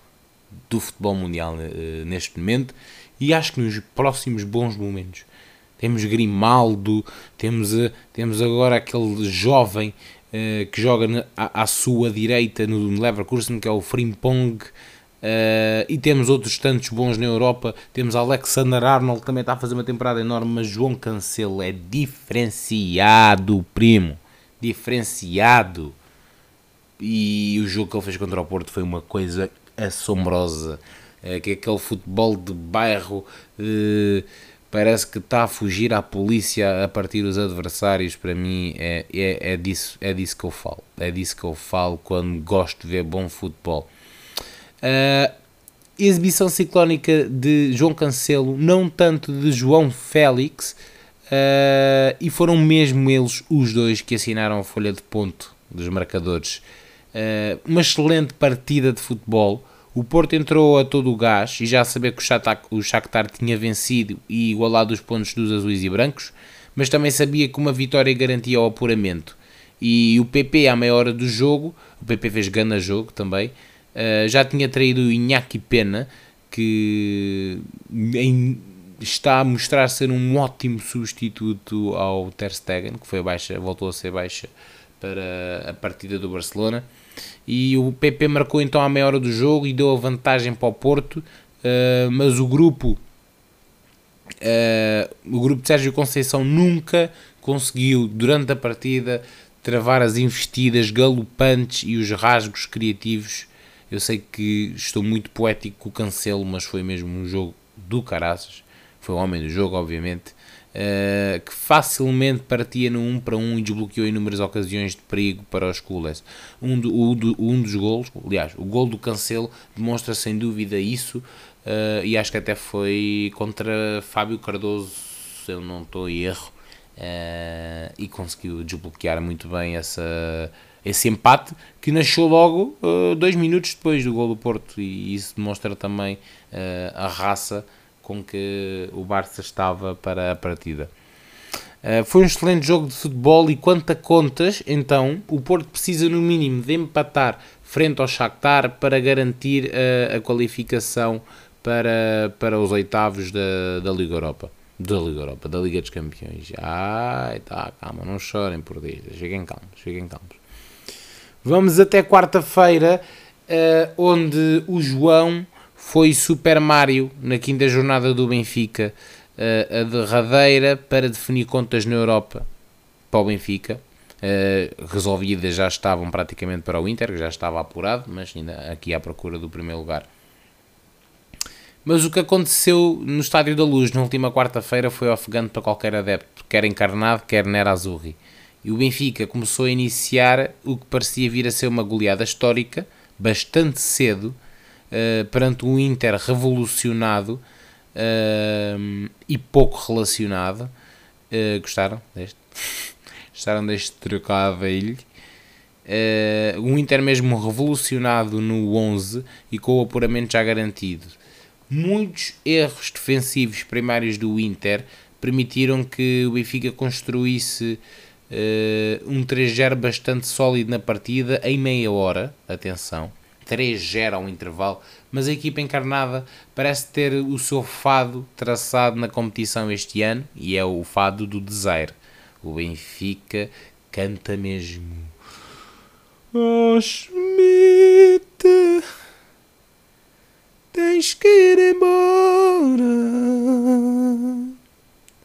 S1: do futebol mundial uh, neste momento e acho que nos próximos bons momentos temos Grimaldo, temos, uh, temos agora aquele jovem uh, que joga na, à, à, sua direita no Leverkusen, que é o Frimpong, Uh, e temos outros tantos bons na Europa. Temos Alexander Arnold, que também está a fazer uma temporada enorme, mas João Cancelo é diferenciado, primo. Diferenciado. E o jogo que ele fez contra o Porto foi uma coisa assombrosa. Que é aquele futebol de bairro uh, parece que está a fugir à polícia a partir dos adversários. Para mim, é, é, é, disso, é disso que eu falo. É disso que eu falo quando gosto de ver bom futebol. Uh, exibição ciclónica de João Cancelo, não tanto de João Félix, uh, e foram mesmo eles os dois que assinaram a folha de ponto dos marcadores. Uh, uma excelente partida de futebol. O Porto entrou a todo o gás e já a saber que o Shakhtar, tinha vencido e igualado os pontos dos azuis e brancos, mas também sabia que uma vitória garantia o apuramento. E o PP, à meia hora do jogo, o PP fez gana jogo também, uh, já tinha traído o Iñaki Pena, que está a mostrar ser um ótimo substituto ao Ter Stegen, que foi baixa, voltou a ser baixa para a partida do Barcelona. E o PP marcou então à meia hora do jogo e deu a vantagem para o Porto, uh, mas o grupo, uh, o grupo de Sérgio Conceição nunca conseguiu, durante a partida, travar as investidas galopantes e os rasgos criativos. Eu sei que estou muito poético com o cancelo, mas foi mesmo um jogo do caraças. Foi o homem do jogo, obviamente. Uh, que facilmente partia no 1 para 1 e desbloqueou inúmeras ocasiões de perigo para os Coolers. Um, do, um dos golos, aliás, o gol do Cancelo demonstra sem dúvida isso uh, e acho que até foi contra Fábio Cardoso, se eu não estou em erro, uh, e conseguiu desbloquear muito bem essa, esse empate que nasceu logo dois minutos depois do gol do Porto e isso demonstra também a raça com que o Barça estava para a partida. Uh, foi um excelente jogo de futebol e quanto a contas, então, o Porto precisa no mínimo de empatar frente ao Shakhtar para garantir uh, a qualificação para, para os oitavos da, da Liga Europa. Da Liga Europa, da Liga dos Campeões. Ai, tá, calma, não chorem por Deus. Cheguem calmos, cheguem calmos. Vamos até quarta-feira, uh, onde o João foi Super Mario na quinta jornada do Benfica, uh, a derradeira para definir contas na Europa para o Benfica. Uh, resolvidas já estavam praticamente para o Inter, que já estava apurado, mas ainda aqui à procura do primeiro lugar. Mas o que aconteceu no Estádio da Luz na última quarta-feira foi ofegante para qualquer adepto, quer encarnado, quer Nera Azurri. E o Benfica começou a iniciar o que parecia vir a ser uma goleada histórica, bastante cedo, uh, perante um Inter revolucionado uh, e pouco relacionado. Uh, gostaram deste? gostaram deste trocadilho? Uh, um Inter mesmo revolucionado no 11 e com o apuramento já garantido. muitos erros defensivos primários do Inter permitiram que o Benfica construísse uh, um 3-0 bastante sólido na partida em meia hora. Atenção, 3-0 ao intervalo, mas a equipa encarnada parece ter o seu fado traçado na competição este ano e é o fado do desaire. O Benfica canta mesmo. Oh, Schmidt, tens que ir embora.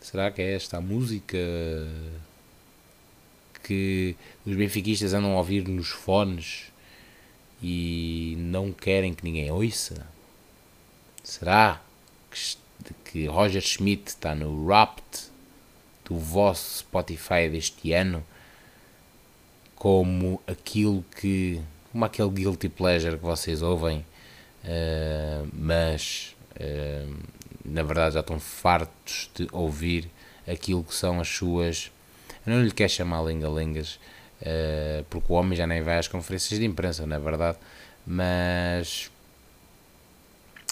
S1: Será que é esta a música que os benfiquistas andam a ouvir nos fones e não querem que ninguém ouça? Será que, que Roger Schmidt está no Wrapped do vosso Spotify deste ano como aquilo que. como aquele guilty pleasure que vocês ouvem, uh, mas uh, na verdade já estão fartos de ouvir aquilo que são as suas. Eu não lhe quero chamar lenga-lengas, uh, porque o homem já nem vai às conferências de imprensa, não é verdade? Mas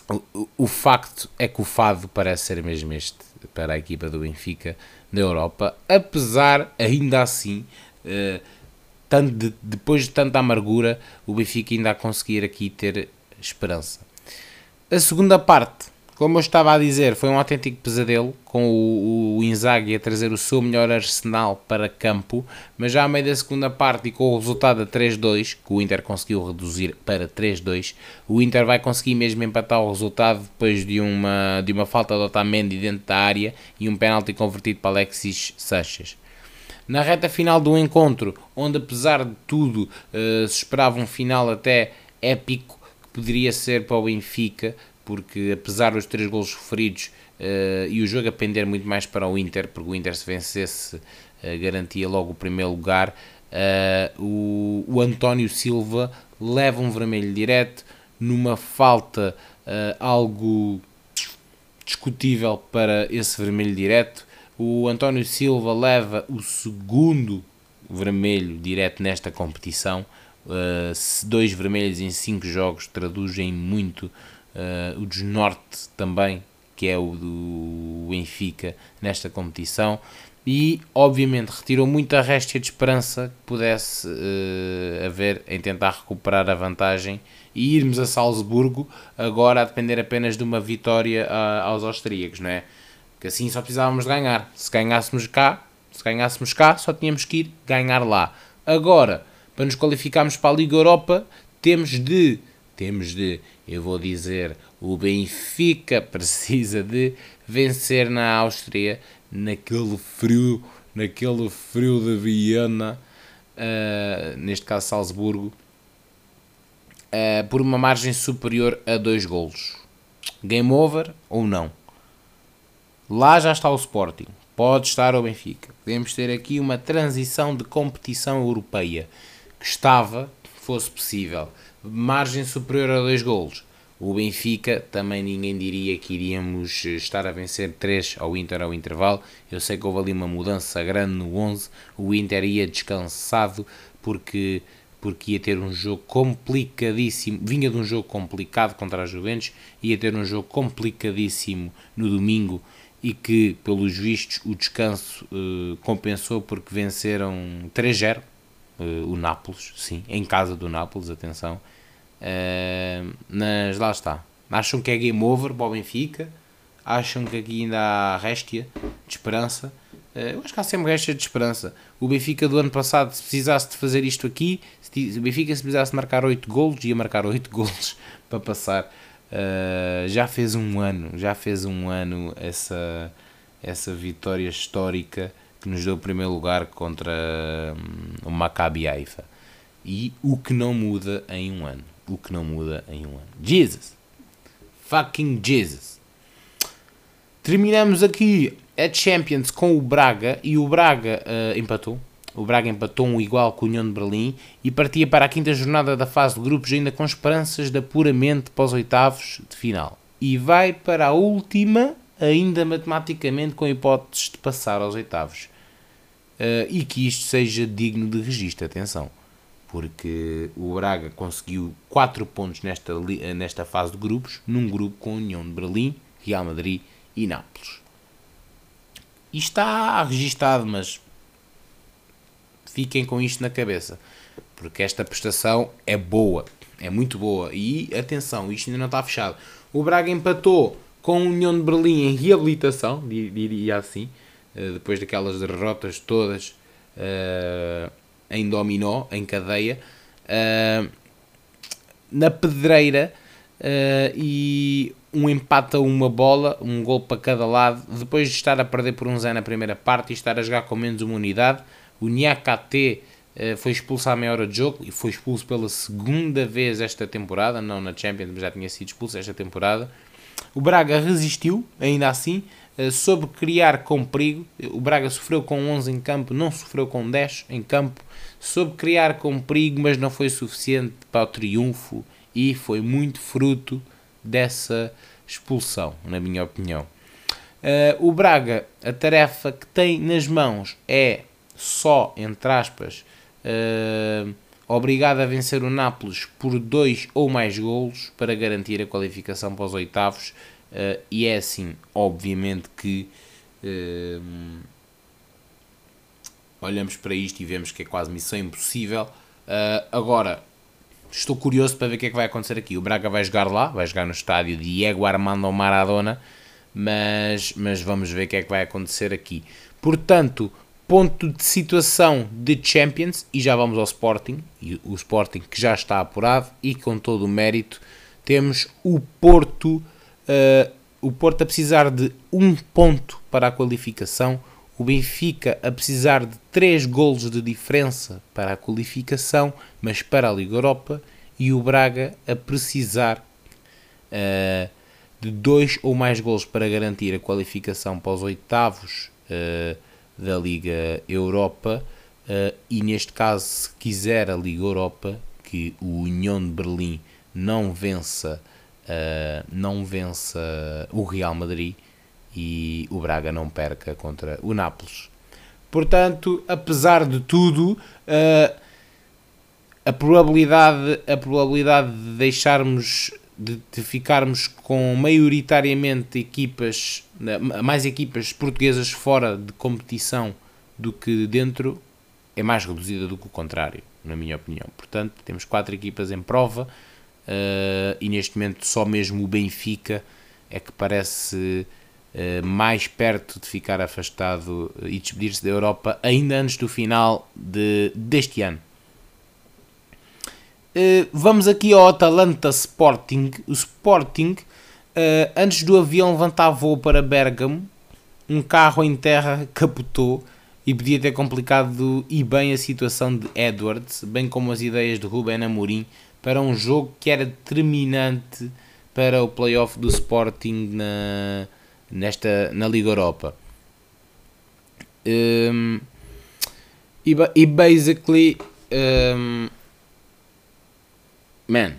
S1: o, o facto é que o fado parece ser mesmo este para a equipa do Benfica na Europa, apesar ainda assim, uh, tanto de, depois de tanta amargura, o Benfica ainda a conseguir aqui ter esperança. A segunda parte como eu estava a dizer, foi um autêntico pesadelo com o, o Inzaghi a trazer o seu melhor arsenal para campo, mas já a meio da segunda parte e com o resultado a 3-2, que o Inter conseguiu reduzir para 3-2, o Inter vai conseguir mesmo empatar o resultado depois de uma, de uma falta de Otamendi dentro da área e um penalti convertido para Alexis Sanches. Na reta final do encontro, onde apesar de tudo uh, se esperava um final até épico, que poderia ser para o Benfica, porque apesar dos três golos sofridos uh, e o jogo a pender muito mais para o Inter, porque o Inter se vencesse uh, garantia logo o primeiro lugar, uh, o, o, António Silva leva um vermelho direto numa falta algo discutível para esse vermelho direto. O António Silva leva o segundo vermelho direto nesta competição. dois vermelhos em cinco jogos traduzem muito uh, o Desnorte também, que é o do Benfica nesta competição, e obviamente retirou muita réstia de esperança que pudesse uh, haver em tentar recuperar a vantagem e irmos a Salzburgo agora a depender apenas de uma vitória aos austríacos, não é? Que assim só precisávamos ganhar. Se ganhássemos cá, se ganhássemos cá, só tínhamos que ir ganhar lá. Agora, para nos qualificarmos para a Liga Europa, temos de temos de, eu vou dizer, o Benfica precisa de vencer na Áustria, naquele frio, naquele frio de Viena, uh, neste caso Salzburgo, uh, por uma margem superior a dois golos. Game over ou não? Lá já está o Sporting, pode estar o Benfica. Podemos ter aqui uma transição de competição europeia que estava, fosse possível, margem superior a dois golos. O Benfica também ninguém diria que iríamos estar a vencer 3 ao Inter ao intervalo. Eu sei que houve ali uma mudança grande no 11. O Inter ia descansado porque, porque ia ter um jogo complicadíssimo. Vinha de um jogo complicado contra a Juventus, ia ter um jogo complicadíssimo no domingo e que, pelos vistos, o descanso uh, compensou porque venceram 3-0 uh, eh, o Nápoles, sim, em casa do Nápoles, atenção Uh, mas lá está. Acham que é game over para o Benfica? Acham que aqui ainda há réstia de esperança? Uh, eu acho que há sempre réstia de esperança. O Benfica do ano passado, se precisasse de fazer isto aqui, se o Benfica se precisasse de marcar 8 golos, ia marcar 8 golos para passar. Uh, já fez um ano, já fez um ano essa, essa vitória histórica que nos deu o primeiro lugar contra um, o Maccabi Haifa. E o que não muda em um ano o que não muda em um ano. Jesus! Fucking Jesus! Terminamos aqui a Champions com o Braga e o Braga uh, empatou. O Braga empatou um igual com o União de Berlim e partia para a quinta jornada da fase de grupos ainda com esperanças de apuramento para os oitavos de final. E vai para a última, ainda matematicamente com hipóteses de passar aos oitavos. Uh, e que isto seja digno de registro, atenção porque o Braga conseguiu 4 pontos nesta, nesta fase de grupos, num grupo com União de Berlim, Real Madrid e Nápoles. E está registado, mas fiquem com isto na cabeça, porque esta prestação é boa, é muito boa. E atenção, isto ainda não está fechado. O Braga empatou com a União de Berlim em reabilitação, diria assim, eh, depois daquelas derrotas todas uh, em dominó, em cadeia, uh, na pedreira uh, e um empate a uma bola, um gol para cada lado, depois de estar a perder por um zero na primeira parte e estar a jogar com menos uma unidade, o Niakate foi expulso à meia hora de jogo e foi expulso pela segunda vez esta temporada, não na Champions, mas já tinha sido expulso esta temporada. O Braga resistiu, ainda assim, soube criar com perigo. O Braga sofreu com 11 em campo, não sofreu com 10 em campo. Soube criar com perigo, mas não foi suficiente para o triunfo e foi muito fruto dessa expulsão, na minha opinião. Uh, o Braga, a tarefa que tem nas mãos é só, entre aspas, uh, obrigado a vencer o Nápoles por dois ou mais golos para garantir a qualificação para os oitavos Uh, e é assim, obviamente que olhamos para isto e vemos que é quase missão impossível. Uh, agora, estou curioso para ver o que é que vai acontecer aqui. O Braga vai jogar lá, vai jogar no estádio Diego Armando Maradona, mas, mas vamos ver o que é que vai acontecer aqui. Portanto, ponto de situação de Champions, e já vamos ao Sporting, e o Sporting que já está apurado e com todo o mérito, temos o Porto Uh, o Porto a precisar de um ponto para a qualificação, o Benfica a precisar de três golos de diferença para a qualificação, mas para a Liga Europa, e o Braga a precisar uh, de dois ou mais golos para garantir a qualificação para os oitavos uh, da Liga Europa, e neste caso, se quiser a Liga Europa, que o União de Berlim não vença uh, não vença o Real Madrid e o Braga não perca contra o Nápoles. Portanto, apesar de tudo, uh, a probabilidade, a probabilidade de deixarmos de, de, ficarmos com maioritariamente equipas, mais equipas portuguesas fora de competição do que dentro é mais reduzida do que o contrário, na minha opinião. Portanto, temos quatro equipas em prova uh, e neste momento só mesmo o Benfica é que parece mais perto de ficar afastado e despedir-se da Europa ainda antes do final de, deste ano. Uh, vamos aqui ao Atalanta Sporting. O Sporting, antes do avião levantar voo para Bergamo, um carro em terra capotou e podia ter complicado e bem a situação de Edwards, bem como as ideias de Ruben Amorim para um jogo que era determinante para o playoff do Sporting na, nesta, na Liga Europa. Um, e, e basically, um, man,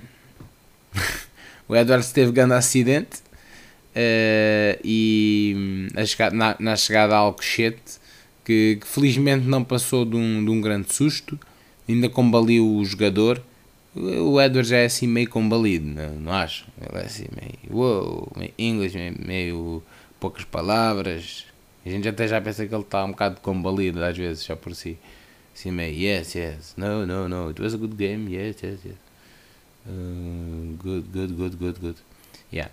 S1: o Edwards teve grande acidente uh, e a na, na, chegada a Alcochete, que, que, felizmente não passou de um, de um grande susto, ainda combaliu o jogador o Edward já é assim meio combalido, não, não acho? Ele é assim meio inglês, meio, meio, poucas palavras. A gente até já pensa que ele está um bocado combalido às vezes, só por si. Assim meio, yes, yes, no, no, no, it was a good game, yes, yes, yes. Uh, good, good, good, good, good. Yeah.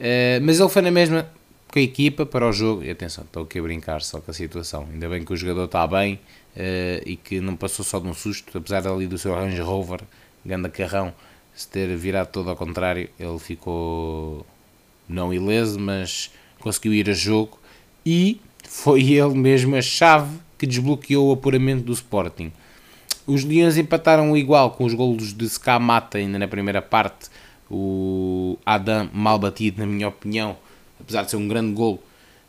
S1: Uh, mas ele foi na mesma com a equipa para o jogo. E atenção, estou aqui a brincar só com a situação. Ainda bem que o jogador está bem uh, e que não passou só de um susto, apesar ali do seu Range Rover ganda carrão, se ter virado todo ao contrário, ele ficou não ileso, mas conseguiu ir a jogo e foi ele mesmo a chave que desbloqueou o apuramento do Sporting. Os Leões empataram igual com os golos de Skamata ainda na primeira parte. O Adam mal batido, na minha opinião, apesar de ser um grande gol.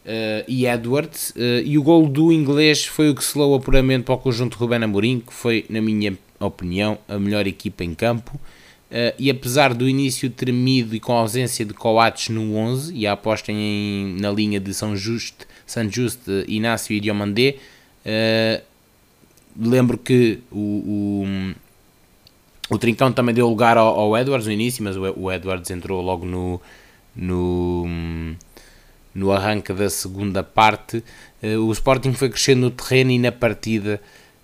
S1: Uh, e Edwards. Uh, e o gol do inglês foi o que selou o apuramento para o conjunto de Ruben Amorim, que foi, na minha opinião, a melhor equipa em campo. Uh, e apesar do início tremido e com a ausência de Coates no 11 e a aposta em, na linha de São Justo, San Just, Inácio e Diomandé, uh, lembro que o, o, O Trincão também deu lugar ao, ao Edwards no início, mas o, o Edwards entrou logo no, no, no arranque da segunda parte. Uh, o Sporting foi crescendo no terreno e na partida,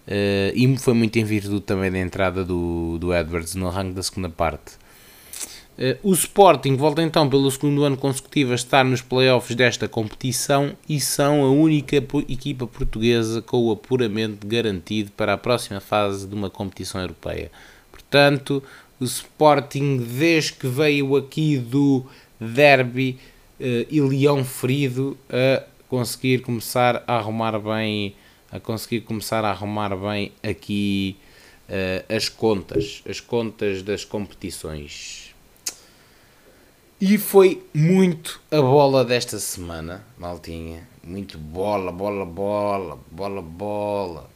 S1: uh, e foi muito em virtude também da entrada do, do Edwards no arranque da segunda parte. Uh, o Sporting volta então pelo segundo ano consecutivo a estar nos playoffs desta competição e são a única equipa portuguesa com o apuramento garantido para a próxima fase de uma competição europeia. Portanto, o Sporting, desde que veio aqui do derby uh, e Leão ferido, a conseguir começar a arrumar bem, a conseguir começar a arrumar bem aqui uh, as contas, as contas das competições. E foi muito a bola desta semana, maltinha. Muito bola, bola, bola, bola, bola.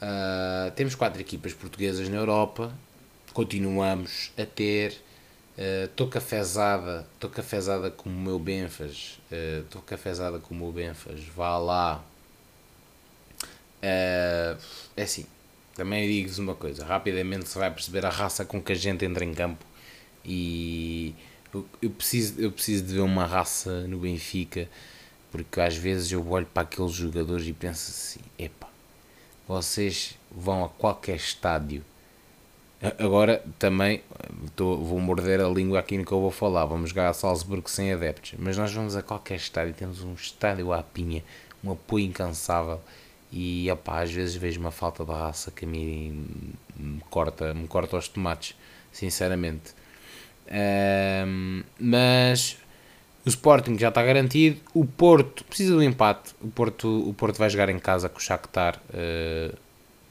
S1: Uh, temos quatro equipas portuguesas na Europa. Continuamos a ter. Estou uh, cafezada, estou cafezada como o meu Benfas. Estou uh, cafezada como o meu Benfas. Vá lá. Uh, é assim. Também digo-vos uma coisa. Rapidamente se vai perceber a raça com que a gente entra em campo. E eu, eu, preciso, eu preciso de ver uma raça no Benfica, porque às vezes eu olho para aqueles jogadores e penso assim: epá, vocês vão a qualquer estádio. Agora também tô, vou morder a língua aqui no que eu vou falar. Vamos jogar a Salzburgo sem adeptos, mas nós vamos a qualquer estádio. Temos um estádio à pinha, um apoio incansável. E opá, às vezes vejo uma falta de raça que a mim me corta, me corta os tomates, sinceramente. Um, mas o Sporting já está garantido. O Porto precisa do empate. O Porto, o Porto vai jogar em casa com o Shakhtar. Uh,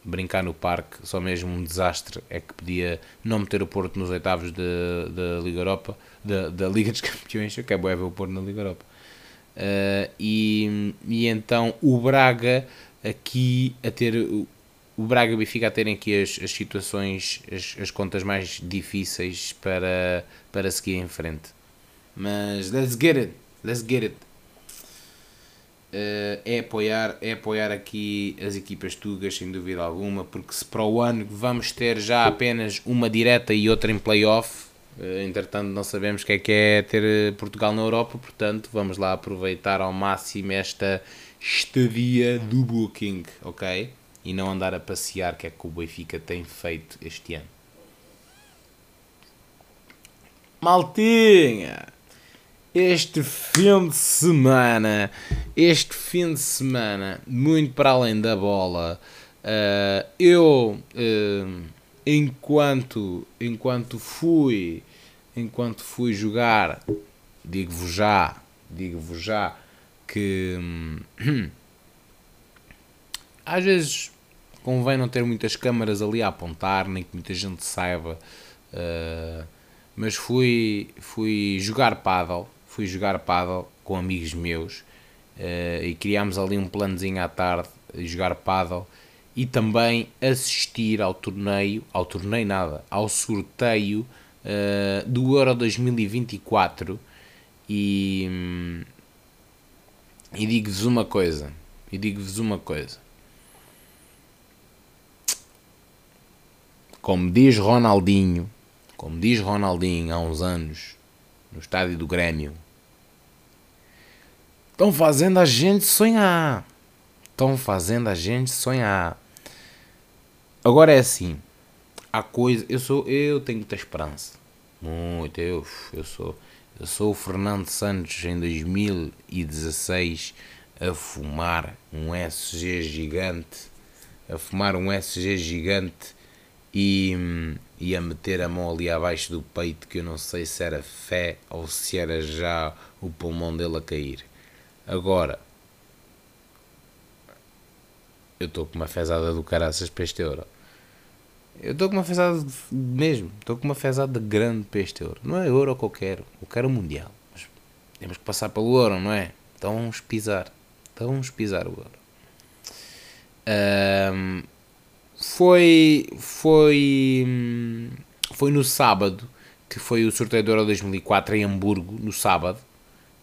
S1: brincar no parque, só mesmo um desastre é que podia não meter o Porto nos oitavos da Liga Europa, da, da Liga dos Campeões, eu quero ver o Porto na Liga Europa. Uh, e, e então o Braga aqui a ter o Braga e o Benfica a terem aqui as, as situações, as, as contas mais difíceis para, para seguir em frente. Mas let's get it, let's get it. Uh, é, apoiar, é apoiar aqui as equipas tugas, sem dúvida alguma, porque se para o ano vamos ter já apenas uma direta e outra em playoff, uh, entretanto não sabemos o que é que é ter Portugal na Europa, portanto vamos lá aproveitar ao máximo esta estadia do Booking, ok? e não andar a passear, que é que o Benfica tem feito este ano. Maltinha! Este fim de semana, este fim de semana, muito para além da bola, uh, eu, uh, enquanto, enquanto fui, enquanto fui jogar, digo-vos já, digo-vos já, que hum, às vezes convém não ter muitas câmaras ali a apontar, nem que muita gente saiba. Uh, mas fui, fui jogar paddle, fui jogar paddle com amigos meus uh, e criámos ali um planozinho à tarde de jogar paddle e também assistir ao torneio, ao torneio nada, ao sorteio uh, do Euro 2024 e, e digo-vos uma coisa, e digo-vos uma coisa, Como diz Ronaldinho, como diz Ronaldinho há uns anos, no estádio do Grêmio, estão fazendo a gente sonhar. Estão fazendo a gente sonhar. Agora é assim, a coisa, eu sou, eu tenho muita esperança. Muito, eu, eu sou, eu sou o Fernando Santos em 2016 a fumar um SG gigante, a fumar um SG gigante e, e a meter a mão ali abaixo do peito, que eu não sei se era fé ou se era já o pulmão dele a cair. Agora, eu estou com uma fezada do caraças para este euro. Eu estou com uma fezada de, mesmo, estou com uma fezada de grande para este euro. Não é euro que eu quero, eu quero o mundial. Mas temos que passar pelo euro, não é? Então vamos pisar, então vamos pisar o euro. Um, foi, foi, foi no sábado, que foi o sorteio do Euro 2004 em Hamburgo, no sábado,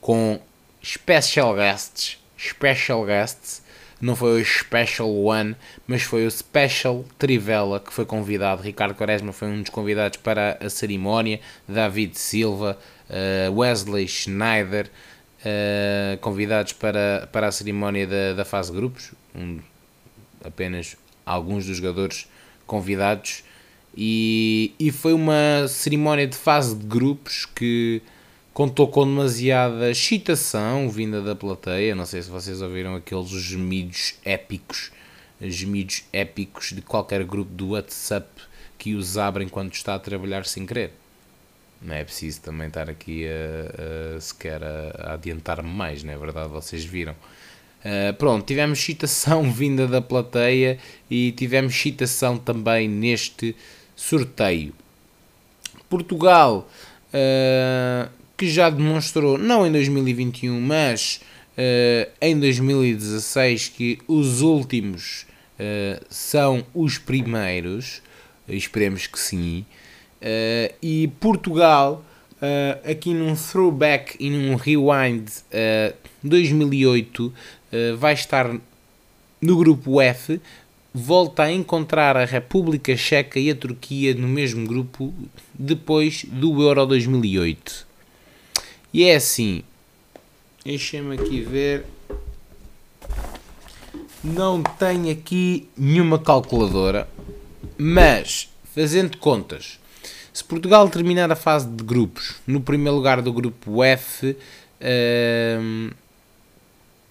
S1: com special guests, special guests, não foi o Special One, mas foi o Special Trivela que foi convidado. Ricardo Quaresma foi um dos convidados para a cerimónia. David Silva, uh, Wesley Schneider, uh, convidados para, para a cerimónia da, da fase de grupos. Um, apenas alguns dos jogadores convidados. E, e foi uma cerimónia de fase de grupos que contou com demasiada excitação vinda da plateia. Não sei se vocês ouviram aqueles gemidos épicos, gemidos épicos de qualquer grupo do WhatsApp que os abrem quando está a trabalhar sem querer. Não é preciso também estar aqui a, a sequer a, a adiantar-me mais, não é verdade? Vocês viram. Uh, pronto, tivemos citação vinda da plateia e tivemos citação também neste sorteio. Portugal uh, que já demonstrou, não em 2021, mas uh, em 2016, que os últimos uh, são os primeiros, esperemos que sim, uh, e Portugal, aqui num throwback e num rewind 2008, vai estar no grupo F, volta a encontrar a República Checa e a Turquia no mesmo grupo depois do Euro 2008. E é assim, deixem-me aqui ver. Não tenho aqui nenhuma calculadora, mas fazendo contas, se Portugal terminar a fase de grupos no primeiro lugar do grupo F, uh,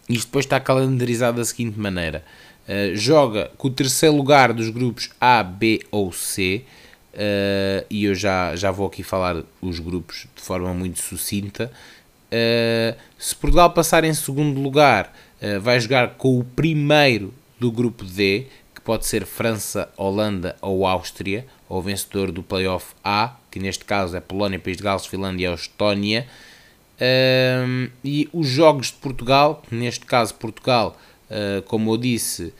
S1: isto depois está calendarizado da seguinte maneira: uh, joga com o terceiro lugar dos grupos A, B ou C Uh, e eu já, já vou aqui falar os grupos de forma muito sucinta. Uh, se Portugal passar em segundo lugar, uh, vai jogar com o primeiro do grupo D, que pode ser França, Holanda ou Áustria, ou vencedor do playoff A, que neste caso é Polónia, País de Gales, Finlândia ou Estónia. e os jogos de Portugal, neste caso Portugal, como eu disse,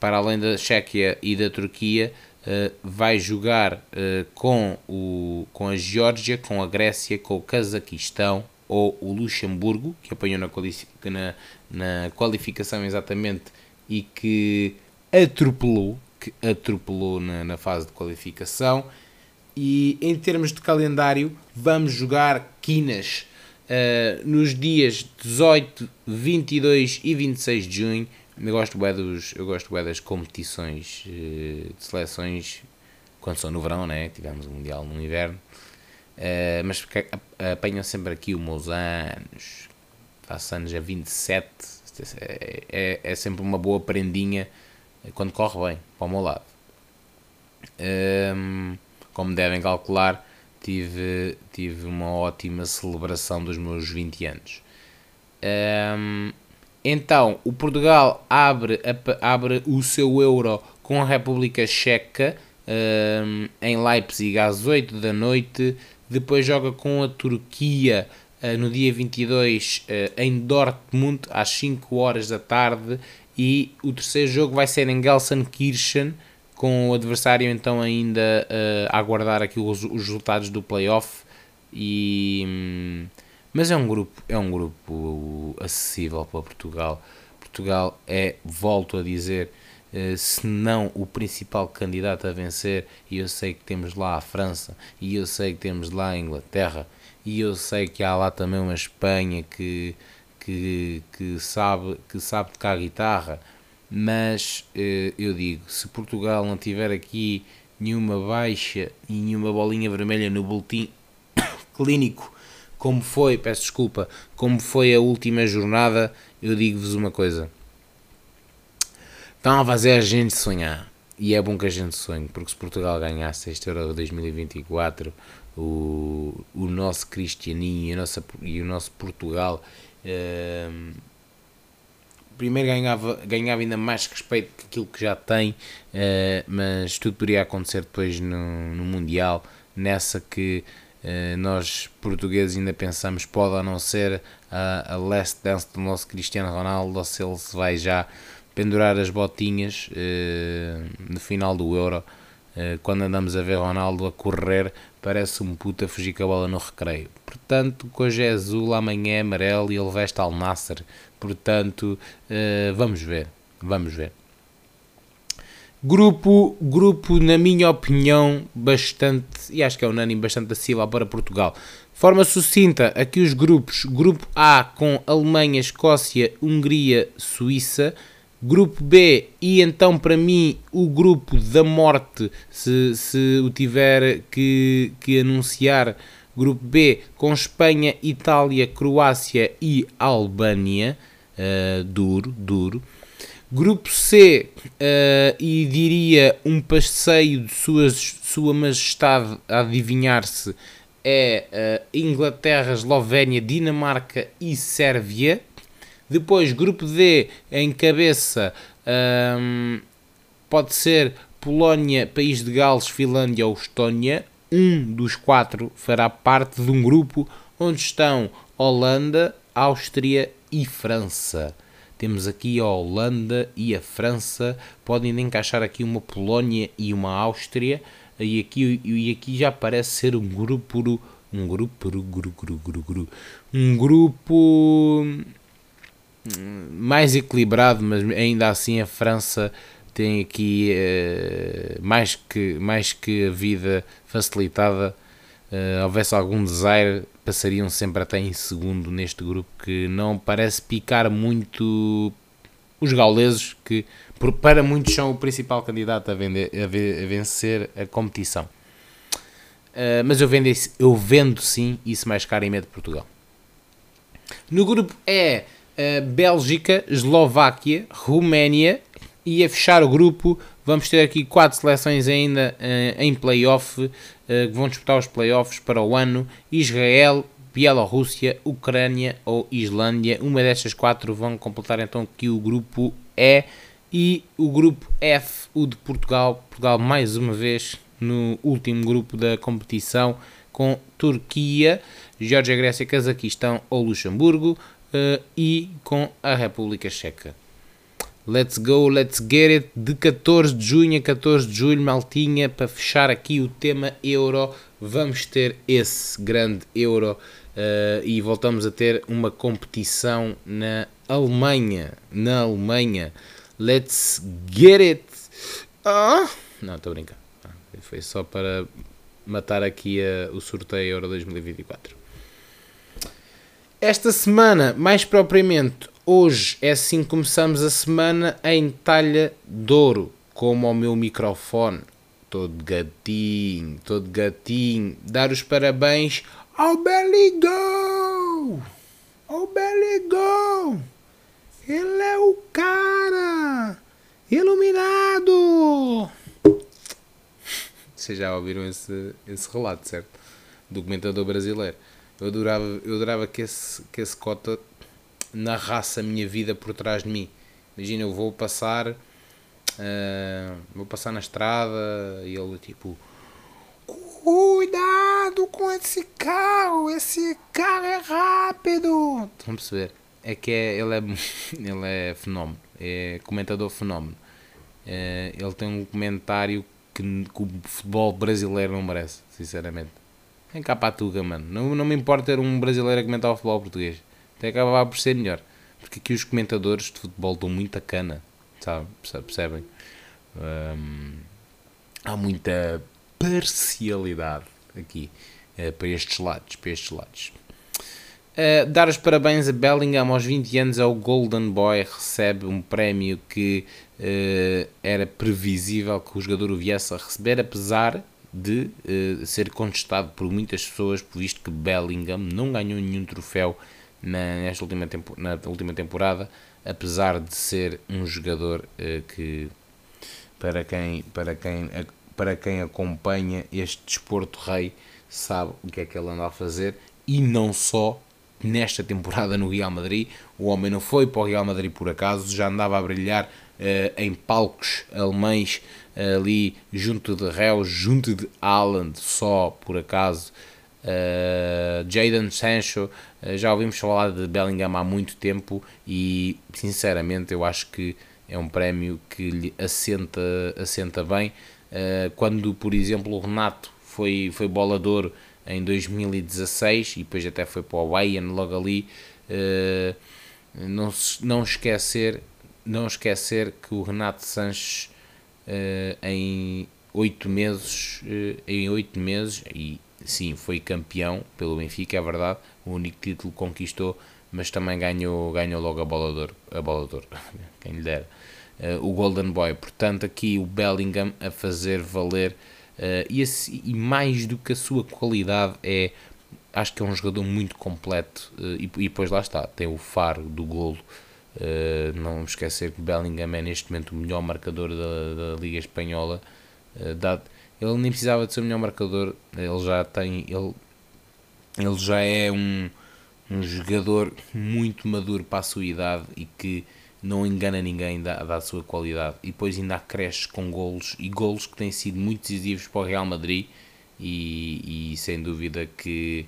S1: para além da Chequia e da Turquia, Uh, vai jogar uh, com, o, com a Geórgia, com a Grécia, com o Cazaquistão ou o Luxemburgo, que apanhou na, na, na qualificação exatamente e que atropelou, que atropelou na, na fase de qualificação. E em termos de calendário, vamos jogar quinas uh, nos dias 18, 22 e 26 de junho eu gosto bem dos, eu gosto bem das competições uh, de seleções quando são no verão, né? Tivemos o Mundial no inverno. Uh, mas apanham sempre aqui os meus anos. Faço anos a 27. É, é, é sempre uma boa prendinha quando corre bem, para o meu lado. Um, ehm, como devem calcular, tive, tive uma ótima celebração dos meus 20 anos. Um, ehm, então, o Portugal abre, abre o seu Euro com a República Checa um, em Leipzig às 8 da noite. Depois joga com a Turquia uh, no dia 22 uh, em Dortmund às 5 horas da tarde. E o terceiro jogo vai ser em Gelsenkirchen, com o adversário então ainda uh, a aguardar aqui os, os resultados do playoff. E. Um, mas é um grupo, é um grupo acessível para Portugal. Portugal é, volto a dizer, eh, se não o principal candidato a vencer, e eu sei que temos lá a França, e eu sei que temos lá a Inglaterra, e eu sei que há lá também uma Espanha que, que, que sabe, que sabe tocar guitarra, mas eh, eu digo, se Portugal não tiver aqui nenhuma baixa e nenhuma bolinha vermelha no boletim clínico como foi, peço desculpa, como foi a última jornada, eu digo-vos uma coisa. Estão a fazer a gente sonhar. E é bom que a gente sonhe, porque se Portugal ganhasse este Euro 2024, o, o nosso Cristianinho e, a nossa, e o nosso Portugal eh, primeiro ganhava, ganhava ainda mais respeito que aquilo que já tem, eh, mas tudo poderia acontecer depois no, no Mundial, nessa que nós portugueses ainda pensamos pode ou não ser a, a last dance do nosso Cristiano Ronaldo ou se ele se vai já pendurar as botinhas uh, no final do Euro Uh, quando andamos a ver Ronaldo a correr, parece um puta fugir com a bola no recreio. Portanto, hoje é azul, amanhã é amarelo e ele veste al Nasser. Portanto, vamos ver, vamos ver. Grupo, grupo, na minha opinião, bastante, e acho que é unânime, bastante acessível para Portugal. Forma sucinta, aqui os grupos. Grupo A com Alemanha, Escócia, Hungria, Suíça. Grupo B, e então para mim o grupo da morte, se, se o tiver que, que anunciar, grupo B com Espanha, Itália, Croácia e Albânia. Uh, duro, duro. Grupo C, uh, e diria um passeio de sua, sua Majestade a adivinhar-se, é uh, Inglaterra, Eslovénia, Dinamarca e Sérvia. Depois, grupo D, em cabeça, um, ehm, pode ser Polónia, País de Gales, Finlândia ou Estónia. Um dos quatro fará parte de um grupo onde estão Holanda, Áustria e França. Temos aqui a Holanda e a França, podem encaixar aqui uma Polónia e uma Áustria, e aqui, e aqui já parece ser um grupo, um grupo, um grupo hum, mais equilibrado, mas ainda assim a França tem aqui uh, mais, que, mais que a vida facilitada. Uh, houvesse algum desaire, passariam sempre até em segundo neste grupo que não parece picar muito os gauleses que para muitos são o principal candidato a, vender, a, vencer a competição. Uh, mas eu vendo, eu vendo sim isso mais caro em meio de Portugal. No grupo é uh, Bélgica, Eslováquia, Roménia e a fechar o grupo vamos ter aqui quatro seleções ainda uh, em playoff eh, que vão disputar os playoffs para o ano: Israel, Bielorrússia, Ucrânia ou Islândia. Uma destas quatro vão completar então aqui o grupo E e o grupo F, o de Portugal. Portugal mais uma vez no último grupo da competição com Turquia, Geórgia, Grécia, Cazaquistão ou Luxemburgo uh, e com a República Checa. Let's go, let's get it. De 14 de junho a 14 de julho, maltinha, para fechar aqui o tema Euro, vamos ter esse grande Euro uh, e voltamos a ter uma competição na Alemanha. Na Alemanha. Let's get it. Ah, não, estou a brincar. Ah, foi só para matar aqui a, o sorteio Euro 2024. Esta semana, mais propriamente, Hoje é assim que começamos a semana em talha de ouro, como ao meu microfone. Todo gatinho, todo gatinho. Dar os parabéns ao Belly Ao Belly Ele é o cara! Iluminado! Vocês já ouviram esse, esse relato, certo? Documentador brasileiro. Eu adorava, eu adorava que esse, que esse cota narrasse a minha vida por trás de mim. Imagina, eu vou passar, uh, vou passar na estrada e ele tipo, cuidado com esse carro, esse carro é rápido. Estão a perceber? É que é, ele, é, ele é fenómeno, é comentador fenómeno. Uh, ele tem um comentário que, que, o futebol brasileiro não merece, sinceramente. Vem cá para a Tuga, mano. Não, não me importa ter um brasileiro a comentar o futebol português até acabava por ser melhor. Porque aqui os comentadores de futebol dão muita cana, sabe? Percebem? Há muita parcialidade aqui uh, para estes lados. Para estes lados. Uh, dar os parabéns a Bellingham aos 20 anos é o Golden Boy, recebe um prémio que uh, era previsível que o jogador o viesse a receber, apesar de uh, ser contestado por muitas pessoas, visto que Bellingham não ganhou nenhum troféu nesta última, tempo, na última temporada, apesar de ser um jogador uh, que, para quem, para, quem, para quem acompanha este desporto rei, sabe o que é que ele anda a fazer e não só nesta temporada no Real Madrid. O homem não foi para o Real Madrid por acaso, já andava a brilhar uh, em palcos alemães ali junto de Reus, junto de Haaland, só por acaso. Uh, Sancho, uh, já ouvimos falar de Bellingham há muito tempo e sinceramente eu acho que é um prémio que lhe assenta, assenta bem. Uh, quando, por exemplo, o Renato foi, foi bolador em 2016 e depois até foi para o Bayern logo ali. Não, não esquecer não esquecer que o Renato Sanches em oito meses em oito meses e sim foi campeão pelo Benfica é verdade. O único título conquistou mas também ganhou ganhou logo a bola a bola quem lhe dera uh, o Golden Boy. Portanto aqui o Bellingham a fazer valer Uh, e, e, mais do que a sua qualidade é acho que é um jogador muito completo uh, e, e, depois lá está, tem o faro do golo não esquecer que Bellingham é neste momento o melhor marcador da, da Liga Espanhola dado, ele nem precisava de ser o melhor marcador. Ele já tem ele, ele já é um, um jogador muito maduro para a sua idade e que não engana ninguém da, da sua qualidade. E depois ainda cresce com golos e golos que têm sido muito decisivos para o Real Madrid. E, e sem dúvida que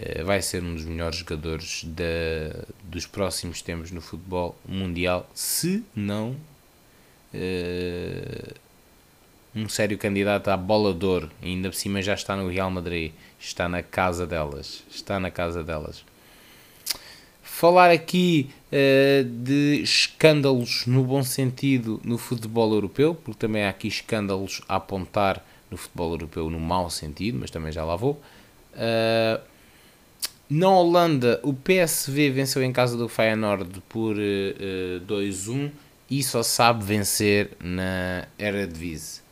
S1: uh, vai ser um dos melhores jogadores da, dos próximos tempos no futebol mundial se não uh, um sério candidato à bola de ouro ainda por cima já está no Real Madrid está na casa delas está na casa delas falar aqui uh, de escândalos no bom sentido no futebol europeu, porque também há aqui escândalos a apontar no futebol europeu no mau sentido, mas também já lá vou. Uh, na Holanda, o PSV venceu em casa do Feyenoord por uh, uh 2-1 e só sabe vencer na Eredivisie.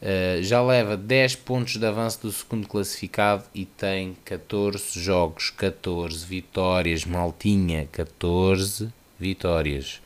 S1: Uh, já leva 10 pontos de avanço do segundo classificado e tem 14 jogos, 14 vitórias, maltinha, 14 vitórias.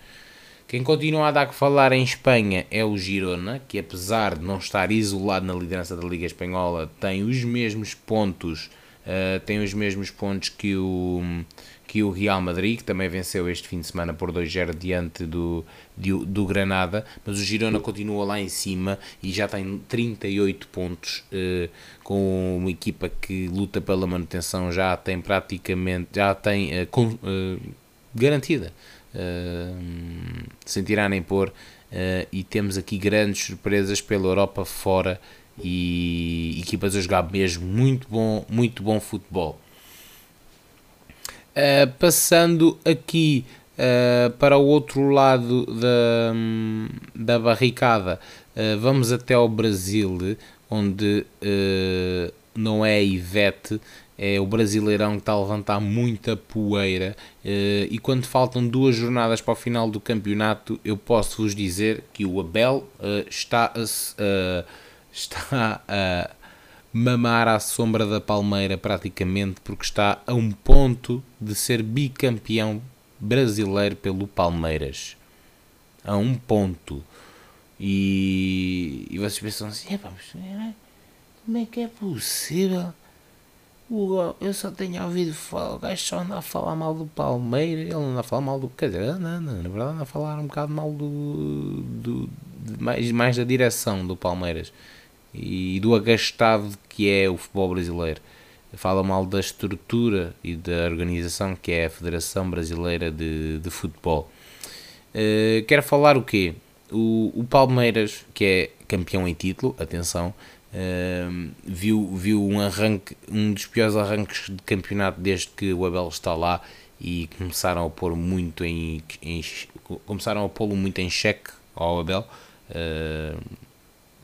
S1: Quem continua a dar que falar em Espanha é o Girona, que apesar de não estar isolado na liderança da Liga Espanhola, tem os mesmos pontos, uh, tem os mesmos pontos que o que o Real Madrid, que também venceu este fim de semana por 2-0 diante do, do, do, Granada, mas o Girona continua lá em cima e já tem 38 pontos, eh, com uma equipa que luta pela manutenção, já tem praticamente, já tem eh, com, eh, garantida, eh, sem tirar nem pôr, eh, e temos aqui grandes surpresas pela Europa fora e equipas a jogar mesmo muito bom, muito bom futebol. Uh, passando aqui uh, para o outro lado da, da barricada, uh, vamos até ao Brasil, onde não é a Ivete, é o Brasileirão que está a levantar muita poeira. e quando faltam duas jornadas para o final do campeonato, eu posso vos dizer que o Abel está a. está a mamar à sombra da palmeira praticamente porque está a um ponto de ser bicampeão brasileiro pelo Palmeiras. A um ponto. E, e vocês pensam assim, como é que é possível? O, eu só tenho ouvido falar, o gajo só anda a falar mal do Palmeiras, ele anda a falar mal do. Quer dizer, não, não, na verdade anda a falar um bocado mal do. do mais, mais da direção do Palmeiras e do agastado que é o futebol brasileiro. Fala mal da estrutura e da organização que é a Federação Brasileira de, de Futebol. Uh, quero falar o quê? O, o Palmeiras, que é campeão em título, atenção, uh, viu, viu um arranque, um dos piores arranques de campeonato desde que o Abel está lá e começaram a pôr muito em, em começaram a pô-lo muito em xeque ao Abel. Uh,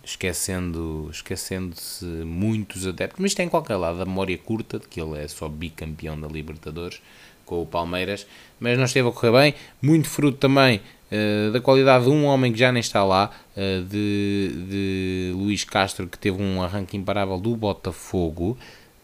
S1: esquecendo esquecendo-se muitos adeptos, mas tem qualquer lado a memória curta de que ele é só bicampeão da Libertadores com o Palmeiras, mas não esteve a correr bem, muito fruto também uh, da qualidade de um homem que já nem está lá, uh, de, de Luís Castro, que teve um arranque imparável do Botafogo,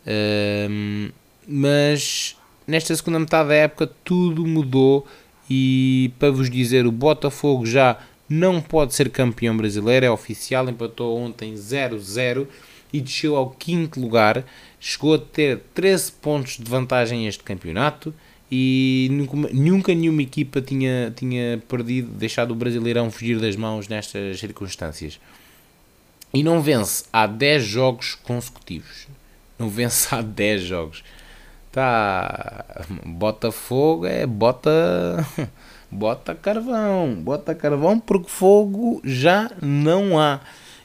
S1: uh, mas nesta segunda metade da época tudo mudou e para vos dizer, o Botafogo já não pode ser campeão brasileiro, é oficial, empatou ontem 0-0 e desceu ao quinto lugar, chegou a ter 13 pontos de vantagem este campeonato e nunca nenhuma equipa tinha, tinha perdido, deixado o Brasileirão fugir das mãos nestas circunstâncias. E não vence há 10 jogos consecutivos. Não vence há 10 jogos. Tá. Botafogo é. Bota. Bota carvão, bota carvão porque fogo já não há.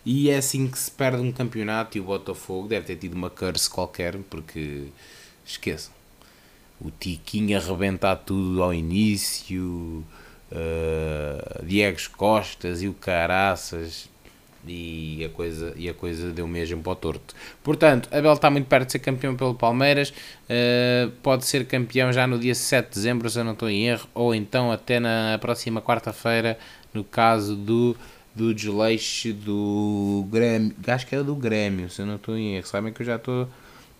S1: E é assim que se perde um campeonato e o Botafogo deve ter tido uma curse qualquer, porque esqueçam. O Tiquinho arrebentar tudo ao início, uh, Diego Costas e o Caraças e a coisa, e a coisa deu mesmo para o torto. Portanto, Abel está muito perto de ser campeão pelo Palmeiras, uh, pode ser campeão já no dia 7 de dezembro, se eu não estou em erro, ou então até na próxima quarta-feira, no caso do, do desleixo do Grêmio, acho que é do Grêmio, se eu não estou em erro. Sabem que eu já estou,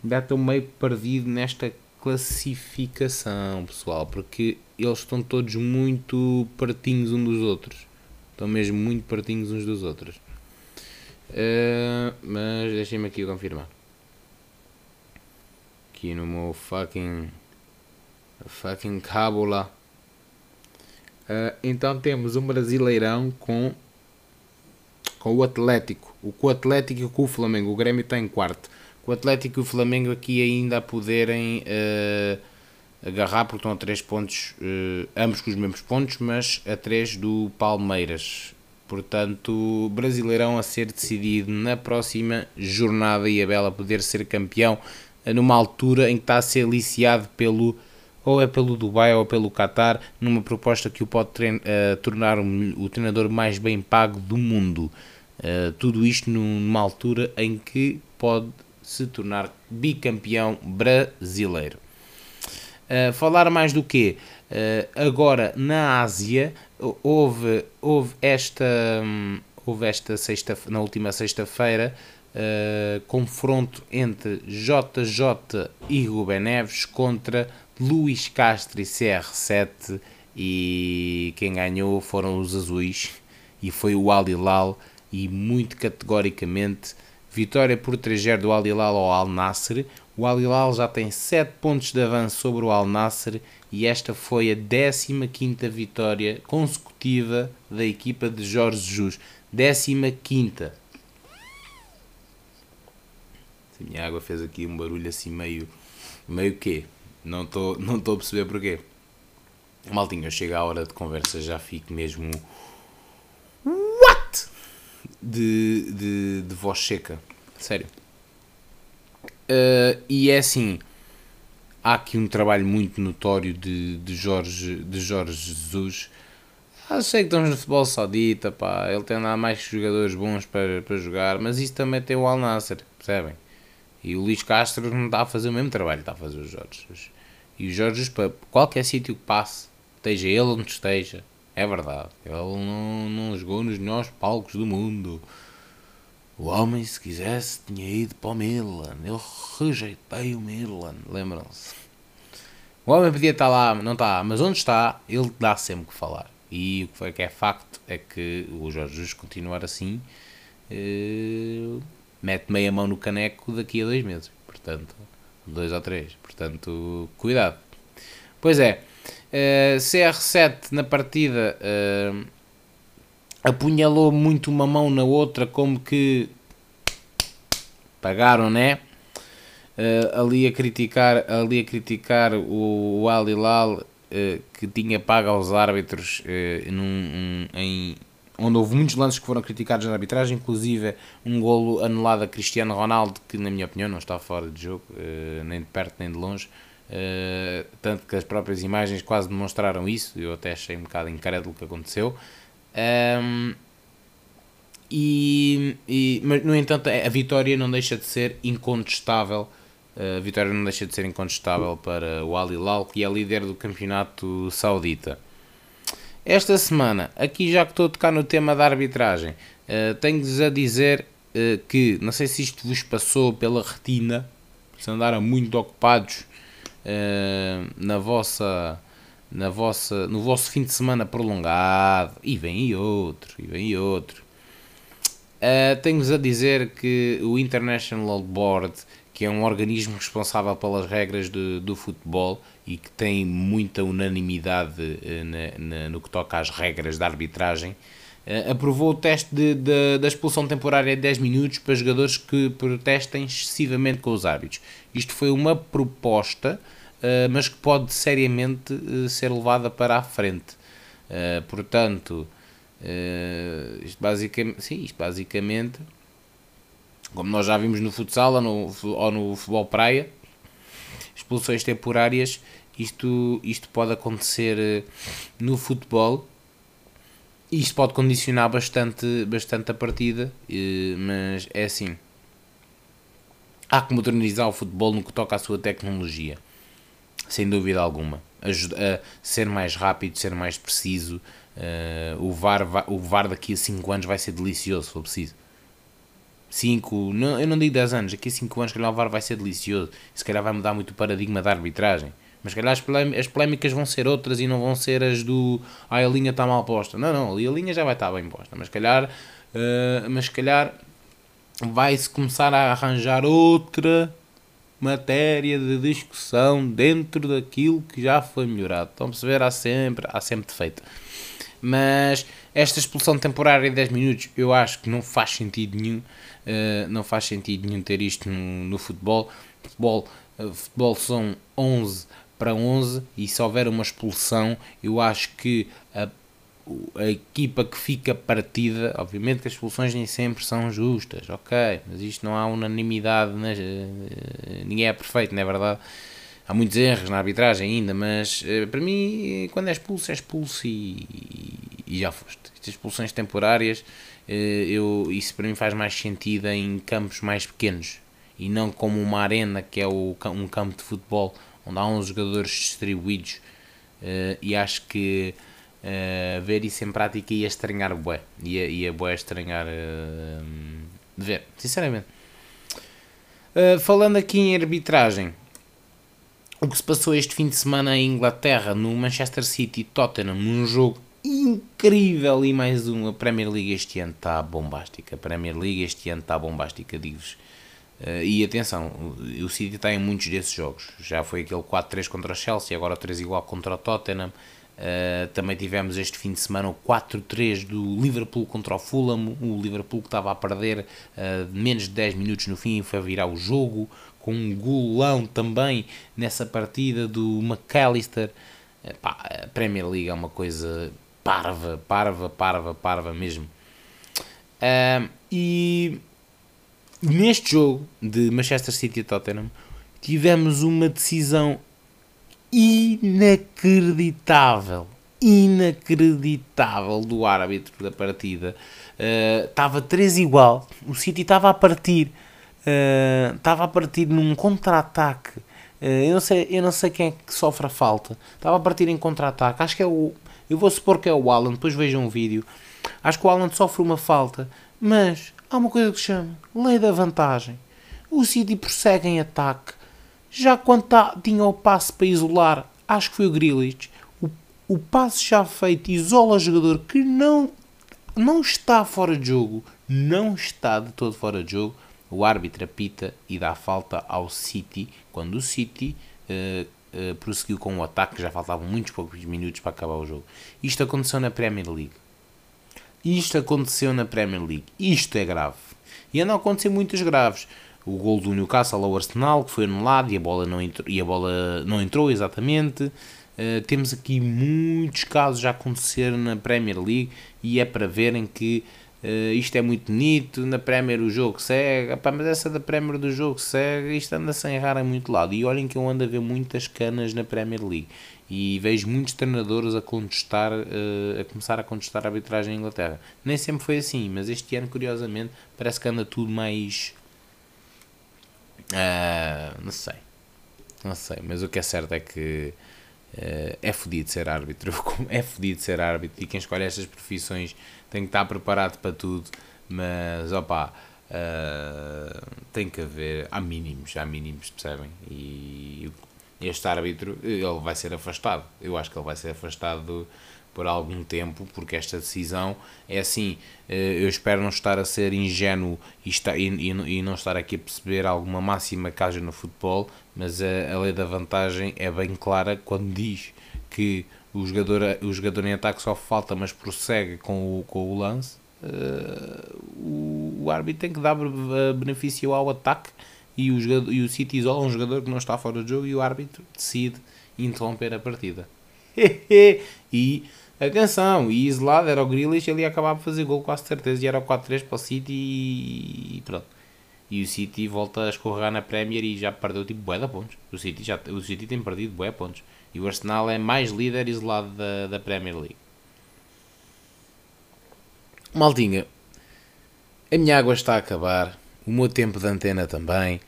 S1: já estou meio perdido nesta classificação, pessoal, porque eles estão todos muito pertinhos uns dos outros. Estão mesmo muito pertinhos uns dos outros. Uh, mas deixem-me aqui confirmar. Aqui no meu fucking. fucking cábula. Uh, então temos um Brasileirão com. com o Atlético. O, com o Atlético e com o Flamengo. O Grêmio está em quarto. Com o Atlético e o Flamengo aqui ainda a poderem. Uh, agarrar porque estão a 3 pontos, ambos com os mesmos pontos, mas a 3 do Palmeiras. Portanto, Brasileirão a ser decidido na próxima jornada e a Bela poder ser campeão numa altura em que está a ser aliciado pelo ou é pelo Dubai ou pelo Qatar, numa proposta que o pode uh, tornar o treinador mais bem pago do mundo. Uh, tudo isto numa altura em que pode se tornar bicampeão brasileiro. Uh, falar mais do que agora na Ásia houve, houve esta, hum, houve esta sexta, na última sexta-feira uh, confronto entre JJ e Ruben Neves contra Luís Castro e CR7 e quem ganhou foram os azuis e foi o Al Hilal e muito categoricamente vitória por 3-0 do Al Hilal ao Al Nasser o Al Hilal já tem 7 pontos de avanço sobre o Al Nasser e esta foi a 15ª vitória consecutiva da equipa de Jorge Jesus. 15ª. A minha água fez aqui um barulho assim meio... meio quê? Não estou não a perceber porquê. Maltinho, eu chego à hora de conversa já fico mesmo... What? De, de, de voz seca. Sério. Uh, e é assim há aqui um trabalho muito notório de, de, Jorge, de Jorge Jesus. Ah, sei que estamos no futebol saudita, pá, ele tem lá mais jogadores bons para, para jogar, mas isso também tem o Al Nasser, percebem? E o Luís Castro não está a fazer o mesmo trabalho, está a fazer os Jorge. E o Jorge, para qualquer sítio que passe, esteja ele onde esteja, é verdade, ele não, não jogou nos melhores palcos do mundo. O homem, se quisesse, tinha ido para o Milan. Eu rejeitei o Milan, lembram-se? O homem podia estar lá, não está, mas onde está, ele dá sempre que falar. E o que, foi, que é facto é que o Jorge Jesus continuar assim, eh, mete meia mão no caneco daqui a dois meses. Portanto, dois ou três. Portanto, cuidado. Pois é, eh, CR7 na partida. Eh, apunhalou muito uma mão na outra, como que pagaram, né? Uh, ali a criticar, ali a criticar o, o Al Hilal uh, que tinha pago aos árbitros uh, num, um, em, onde houve muitos lances que foram criticados na arbitragem, inclusive um golo anulado a Cristiano Ronaldo, que na minha opinião não está fora de jogo, nem de perto nem de longe, tanto que as próprias imagens quase demonstraram isso, eu até achei um bocado incrédulo o que aconteceu. Um, e, e, mas, no entanto, a vitória não deixa de ser incontestável. A vitória não deixa de ser incontestável para o Al que é líder do campeonato saudita. Esta semana, aqui já que estou a tocar no tema da arbitragem, uh, tenho-vos a dizer uh, que, não sei se isto vos passou pela retina, se andaram muito ocupados uh, na vossa na vossa, no vosso fim de semana prolongado, e vem e outro, e vem e outro. Uh, Tenho-vos a dizer que o International Board, que é um organismo responsável pelas regras de, do futebol e que tem muita unanimidade uh, na, na, no que toca às regras da arbitragem, uh, aprovou o teste de, de, da expulsão temporária de 10 minutos para jogadores que protestem excessivamente com os árbitros. Isto foi uma proposta mas que pode seriamente uh, ser levada para a frente. Uh, portanto, isto basicamente, sim, isto basicamente, como nós já vimos no futsal ou no, ou no futebol praia, expulsões temporárias, isto, isto pode acontecer eh, no futebol. Isto pode condicionar bastante, bastante a partida, eh, mas é assim. Há que modernizar o futebol no que toca à sua tecnologia, sem dúvida alguma. a ser mais rápido, ser mais preciso, Uh, o, VAR, o VAR daqui a 5 anos vai ser delicioso, se for preciso. 5, não, eu não digo 10 anos, daqui a 5 anos, se calhar o VAR vai ser delicioso. Se calhar vai mudar muito o paradigma da arbitragem. Mas se calhar as, as polémicas vão ser outras e não vão ser as do ah, a linha está mal posta. Não, não, ali a linha já vai estar bem posta. Mas se calhar, uh, mas se calhar vai-se começar a arranjar outra matéria de discussão dentro daquilo que já foi melhorado. Estão a perceber? Há sempre, há sempre defeito. Mas esta expulsão temporária de 10 minutos eu acho que não faz sentido nenhum. Uh, não faz sentido nenhum ter isto no, no futebol. Futebol, uh, futebol são 11 para 11 e se houver uma expulsão, eu acho que a, a equipa que fica partida, obviamente que as expulsões nem sempre são justas, ok, mas isto não há unanimidade, né? ninguém é perfeito, não é verdade? há muitos erros na arbitragem ainda, mas uh, para mim, quando é expulso, é expulso e, e já foste. Estas expulsões temporárias, eu, isso para mim faz mais sentido em campos mais pequenos e não como uma arena que é o, um campo de futebol onde há uns jogadores distribuídos e acho que ver isso em prática ia estranhar bué, ia, ia bué estranhar de ver, sinceramente. falando aqui em arbitragem, o que se passou este fim de semana em Inglaterra, no Manchester City Tottenham, num jogo incrível e mais um. A Premier League este ano está bombástica. A Premier League este ano está bombástica, digo-vos. Uh, e atenção, o City está em muitos desses jogos. Já foi aquele 4-3 contra o Chelsea, agora 3 igual contra o Tottenham. Uh, também tivemos este fim de semana o 4-3 do Liverpool contra o Fulham. O Liverpool que estava a perder uh, menos de 10 minutos no fim foi virar o jogo com um golão também nessa partida do McAllister. A Premier League é uma coisa parva, parva, parva, parva mesmo. Uh, e neste jogo de Manchester City e Tottenham tivemos uma decisão inacreditável, inacreditável do árbitro da partida. Uh, estava 3 igual, o City estava a partir uh, a partir num contra-ataque. Uh, eu, não sei, eu não sei quem é que sofre a falta. Estava a partir em contra-ataque. Acho que é o. Eu vou supor que é o Alan, depois vejam um vídeo. Acho que o Alan sofre uma falta. Mas há uma coisa que se chama lei da vantagem. O City prossegue em ataque. Já quando tá, tinha o passe para isolar, acho que foi o Grealish. O, o passe já feito isola o jogador que não, não está fora de jogo. Não está de todo fora de jogo o árbitro apita e dá falta ao City, quando o City uh, uh, prosseguiu com o ataque, já faltavam muitos poucos minutos para acabar o jogo. Isto aconteceu na Premier League. Isto aconteceu na Premier League. Isto é grave. E andam a acontecer muitas graves. O gol do Newcastle ao Arsenal, que foi anulado e a bola não entrou, e a bola não entrou exatamente. Uh, temos aqui muitos casos a acontecer na Premier League e é para verem que Uh, isto é muito bonito, na Premier o jogo segue, Epá, mas essa da Premier do jogo segue, isto anda sem errar em muito lado. E olhem que eu ando a ver muitas canas na Premier League e vejo muitos treinadores a contestar, uh, a começar a contestar a arbitragem em Inglaterra. Nem sempre foi assim, mas este ano, curiosamente, parece que anda tudo mais. Uh, não sei, não sei, mas o que é certo é que Uh, é fodido ser árbitro, é fodido ser árbitro e quem escolhe estas profissões tem que estar preparado para tudo, mas opa, uh, tem que haver, há mínimos, há mínimos, percebem? E este árbitro, ele vai ser afastado, eu acho que ele vai ser afastado por algum tempo, porque esta decisão é assim. Eh, eu espero não estar a ser ingênuo e, está, e, e não estar aqui a perceber alguma máxima que haja no futebol, mas a, a lei da vantagem é bem clara quando diz que o jogador, o jogador em ataque só falta, mas prossegue com o, com o lance. Uh, o, o árbitro tem que dar benefício ao ataque e o, e o City isola um jogador que não está fora do jogo e o árbitro decide interromper a partida. e atenção, e isolado era o Grealish, ele ia acabar por fazer gol quase certeza e era o 4-3 para o City e pronto. E o City volta a escorregar na Premier e já perdeu tipo bué de pontos. O City, já, o City tem perdido bué pontos. E o Arsenal é mais líder isolado da, da Premier League. Maltinha, a minha água está a acabar, o meu tempo de antena também.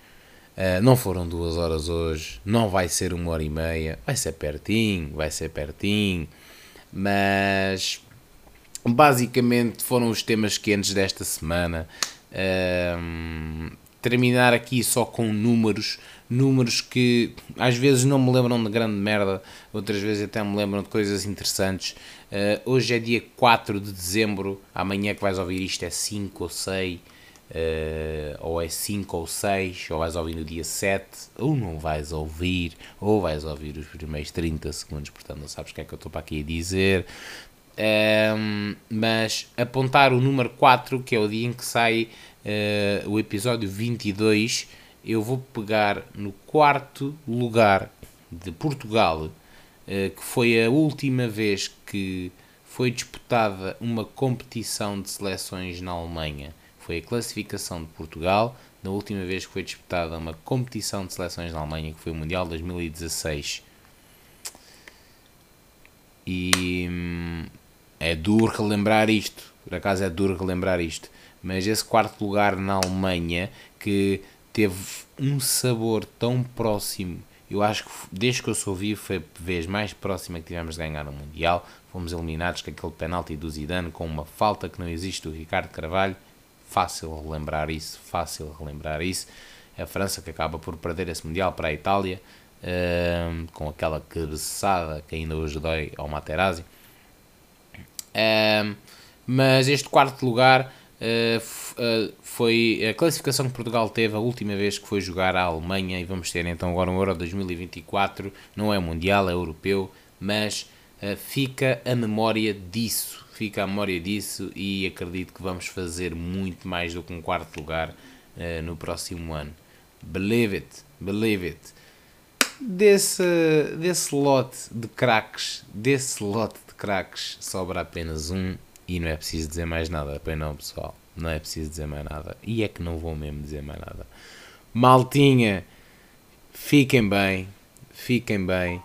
S1: Uh, não foram duas horas hoje, não vai ser uma hora e meia, vai ser pertinho, vai ser pertinho, mas basicamente foram os temas quentes desta semana. Uh, terminar aqui só com números, números que às vezes não me lembram de grande merda, outras vezes até me lembram de coisas interessantes. Uh, hoje é dia 4 de dezembro, amanhã que vais ouvir isto é 5 ou 6, uh, ou é 5 ou 6, ou vais ouvir no dia 7, ou não vais ouvir, ou vais ouvir os primeiros 30 segundos, portanto não sabes o que é que eu estou para aqui a dizer. Um, ehm, mas apontar o número 4, que é o dia em que sai uh, o episódio 22, eu vou pegar no quarto lugar de Portugal, uh, que foi a última vez que foi disputada uma competição de seleções na Alemanha. Foi a classificação de Portugal, na última vez que foi disputada uma competição de seleções na Alemanha, que foi o Mundial 2016. E hum, é duro relembrar isto, por acaso é duro relembrar isto mas esse quarto lugar na Alemanha que teve um sabor tão próximo. Eu acho que desde que eu sou vivo foi a vez mais próxima que tivemos de ganhar o Mundial. Fomos eliminados com aquele penalti do Zidane com uma falta que não existe do Ricardo Carvalho. Fácil relembrar isso, fácil relembrar isso. A França que acaba por perder esse Mundial para a Itália uh, com aquela cabeçada que ainda hoje dói ao Materazzi. Uh, mas este quarto lugar eh, foi a classificação que Portugal teve a última vez que foi jogar à Alemanha e vamos ter então agora um Euro 2024, não é mundial, é europeu, mas uh, fica a memória disso, fica a memória disso e acredito que vamos fazer muito mais do que um quarto lugar uh, no próximo ano. Believe it, believe it. Desse, desse lote de craques, desse lote de craques sobra apenas um e não é preciso dizer mais nada, pois não, pessoal. Não é preciso dizer mais nada. E é que não vou mesmo dizer mais nada. Maltinha, fiquem bem. Fiquem bem.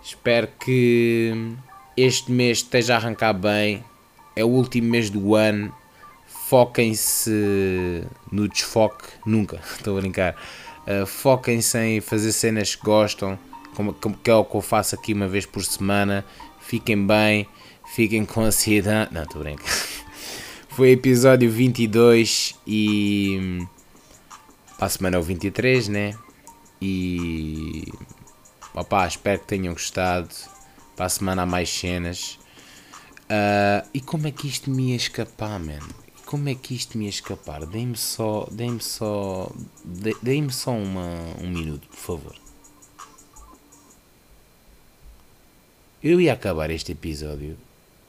S1: Espero que este mês esteja a arrancar bem. É o último mês do ano. Foquem-se no desfoque. Nunca, estou a brincar. Uh, Foquem-se em fazer cenas que gostam, como, como, que é o que eu faço aqui uma vez por semana. Fiquem bem Fiquem com ansiedade. Não, estou brincando. Foi episódio 22 e. Para a semana é o 23, né? E. Opá, espero que tenham gostado. Para a semana há mais cenas. Uh, e como é que isto me ia escapar, man? Como é que isto me ia escapar? Deem-me só. Deem-me só. Deem-me só uma, um minuto, por favor. Eu ia acabar este episódio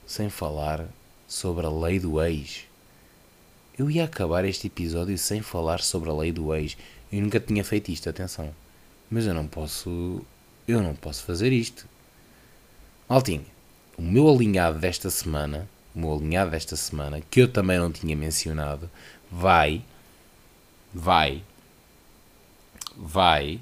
S1: sem falar sobre a lei do ex. Eu ia acabar este episódio sem falar sobre a lei do ex. Eu nunca tinha feito isto, atenção. Mas eu não posso. Eu não posso fazer isto. Maltinho, o meu alinhado desta semana, o meu alinhado desta semana, que eu também não tinha mencionado, vai. Vai. Vai.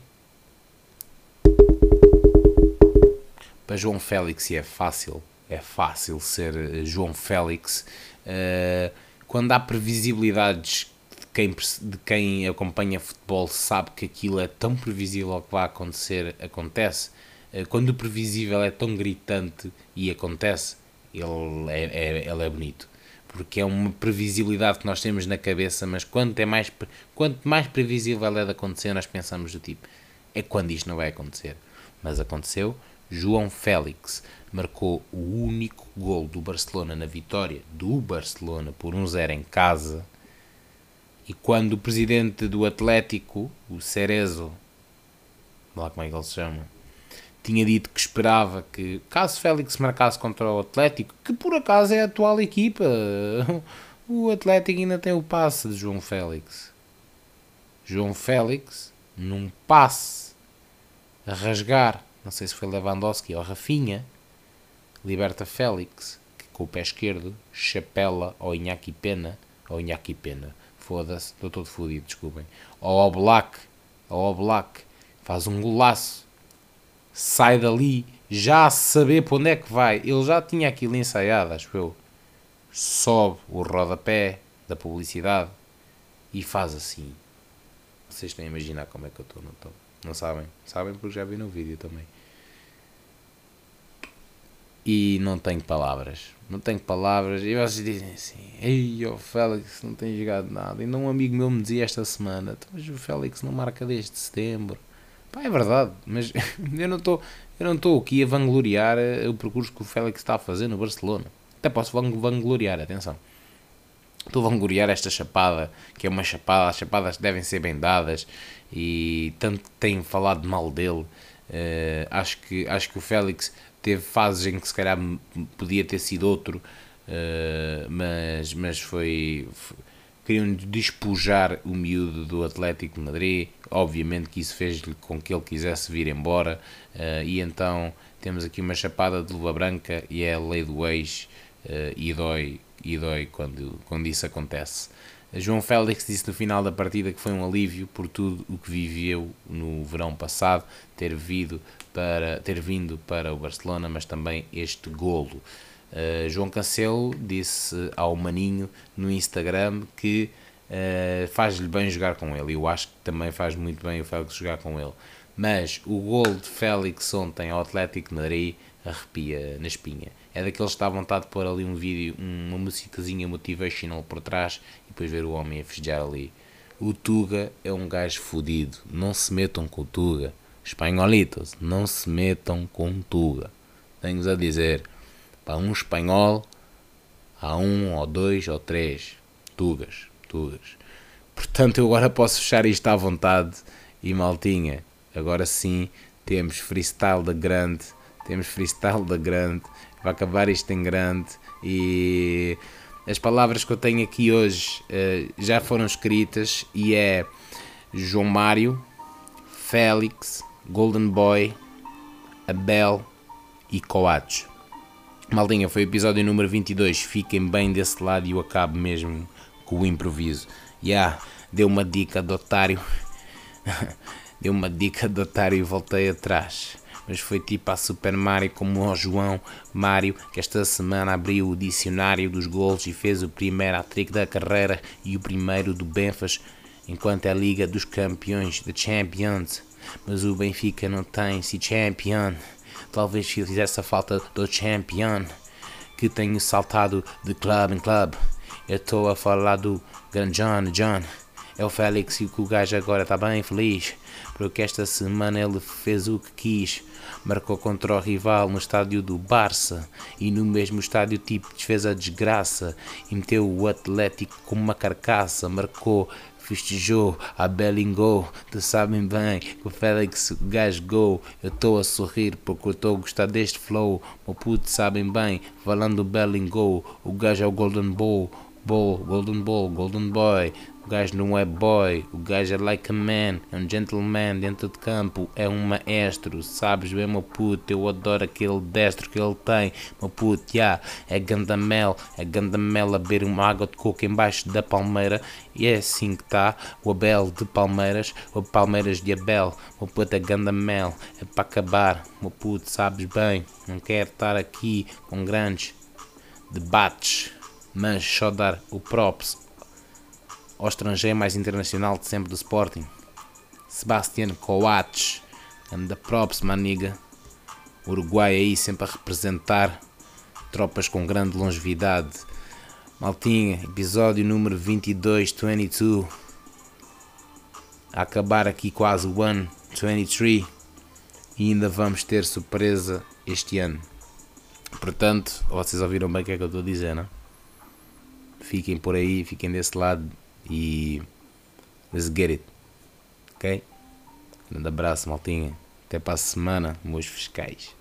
S1: Para João Félix e é fácil é fácil ser eh, João Félix. Uh, quando há previsibilidades de quem, de quem acompanha futebol sabe que aquilo é tão previsível que vai acontecer, acontece. Uh, quando o previsível é tão gritante e acontece, ele é, é, ele é bonito. Porque é uma previsibilidade que nós temos na cabeça, mas quanto, é mais, quanto mais previsível é de acontecer, nós pensamos do tipo, é quando isto não vai acontecer. Mas aconteceu, João Félix marcou o único gol do Barcelona na vitória do Barcelona por 1-0 em casa. E quando o presidente do Atlético, o Cerezo, lá como é que ele se chama, tinha dito que esperava que, caso Félix marcasse contra o Atlético, que por acaso é a atual equipa, o Atlético ainda tem o passe de João Félix. João Félix, num passe a rasgar, não sei se foi Lewandowski ou Rafinha, liberta Félix, que com o pé esquerdo chapela ao Inhaki Pena, ou Inhaki Pena, foda-se, estou todo fodido, desculpem, ao Oblak, ao Oblak, faz um golaço, sai dali, já a saber para onde é que vai, ele já tinha aquilo ensaiado, acho eu, sobe o rodapé da publicidade e faz assim. Vocês têm a imaginar como é que eu estou, não estou? Não sabem? Sabem porque já vi no vídeo também. E não tenho palavras. Não tenho palavras. E vocês dizem assim: Ei, o Félix não tem jogado nada. E não um amigo meu me dizia esta semana: então, Mas o Félix não marca desde setembro. Pá, é verdade. Mas eu não estou eu não estou aqui a vangloriar eh, o percurso que o Félix está a fazer no Barcelona. Até posso vangloriar, atenção. Estou a vangloriar esta chapada, que é uma chapada. As chapadas devem ser bem dadas e tanto têm falado mal dele. Uh, acho, que, acho que o Félix teve fases em que se calhar podia ter sido outro, uh, mas, mas foi, foi queriam despojar o miúdo do Atlético de Madrid. Obviamente que isso fez com que ele quisesse vir embora, uh, e então temos aqui uma chapada de luva branca e é a lei do ex, uh, e dói, e dói quando, quando isso acontece. João Félix disse no final da partida que foi um alívio por tudo o que viveu no verão passado, ter vindo para, ter vindo para o Barcelona, mas também este golo. Uh, João Cancelo disse ao Maninho no Instagram que uh, faz-lhe bem jogar com ele. Eu acho que também faz muito bem o Félix jogar com ele. Mas o gol de Félix ontem ao Atlético de Madrid arrepia na espinha. É daqueles que está à vontade de pôr ali um vídeo, uma musicazinha motivational por trás e depois ver o homem a festejar ali. O Tuga é um gajo fodido. Não se metam com o Tuga. Espanholitos, não se metam com o Tuga. Tenho-vos a dizer, para um espanhol, há um ou dois ou três Tugas. Tugas. Portanto, eu agora posso fechar isto à vontade e maltinha. Agora sim, temos freestyle da grande. Temos freestyle da grande vai acabar isto em grande e as palavras que eu tenho aqui hoje uh, já foram escritas e é João Mário, Félix, Golden Boy, Abel e Coates. Maldinha, foi o episódio número 22. Fiquem bem desse lado e eu acabo mesmo com o improviso. Já, yeah, deu uma dica do otário. deu uma dica do otário e voltei atrás mas foi tipo a Super Mario como o João Mário, que esta semana abriu o dicionário dos gols e fez o primeiro hat-trick da carreira e o primeiro do Benfas, enquanto é a Liga dos Campeões, The Champions. Mas o Benfica não tem se champion. Talvez fizesse a falta do champion, que tenho saltado de club em club. Eu estou a falar do Grand John John. É o Félix e o gajo agora está bem feliz, porque esta semana ele fez o que quis marcou contra o rival no estádio do Barça e no mesmo estádio tipo desfez a desgraça e meteu o Atlético como uma carcaça, marcou festejou a Bellingo, tu sabem bem que o Félix gasgou, eu estou a sorrir porque eu a gostar deste flow, meu puto sabem bem, falando do Bellingo, o gajo é o Golden Ball, Ball, Golden Ball, Golden Boy, o gajo não é boy, o gajo é like a man, é um gentleman dentro de campo, é um maestro, sabes bem, meu puto, eu adoro aquele destro que ele tem, meu puto, yeah, é gandamel, é gandamel a beber uma água de coco embaixo da palmeira, e é assim que está o Abel de Palmeiras, o Palmeiras de Abel, meu puto é gandamel, é para acabar, meu puto, sabes bem, não quero estar aqui com grandes debates, mas só dar o props ao estrangeiro mais internacional de sempre do Sporting. Sebastián Coates, anda props, maniga. Uruguai aí sempre a representar tropas com grande longevidade. Maltinha, episódio número 22, 22. A acabar aqui quase o ano 23 e ainda vamos ter surpresa este ano. Portanto, vocês ouviram bem o que é que eu estou a dizer, não? Fiquem por aí, fiquem desse lado e let's get it. Ok? Um grande abraço, maltinha. Até para a semana, meus fiscais.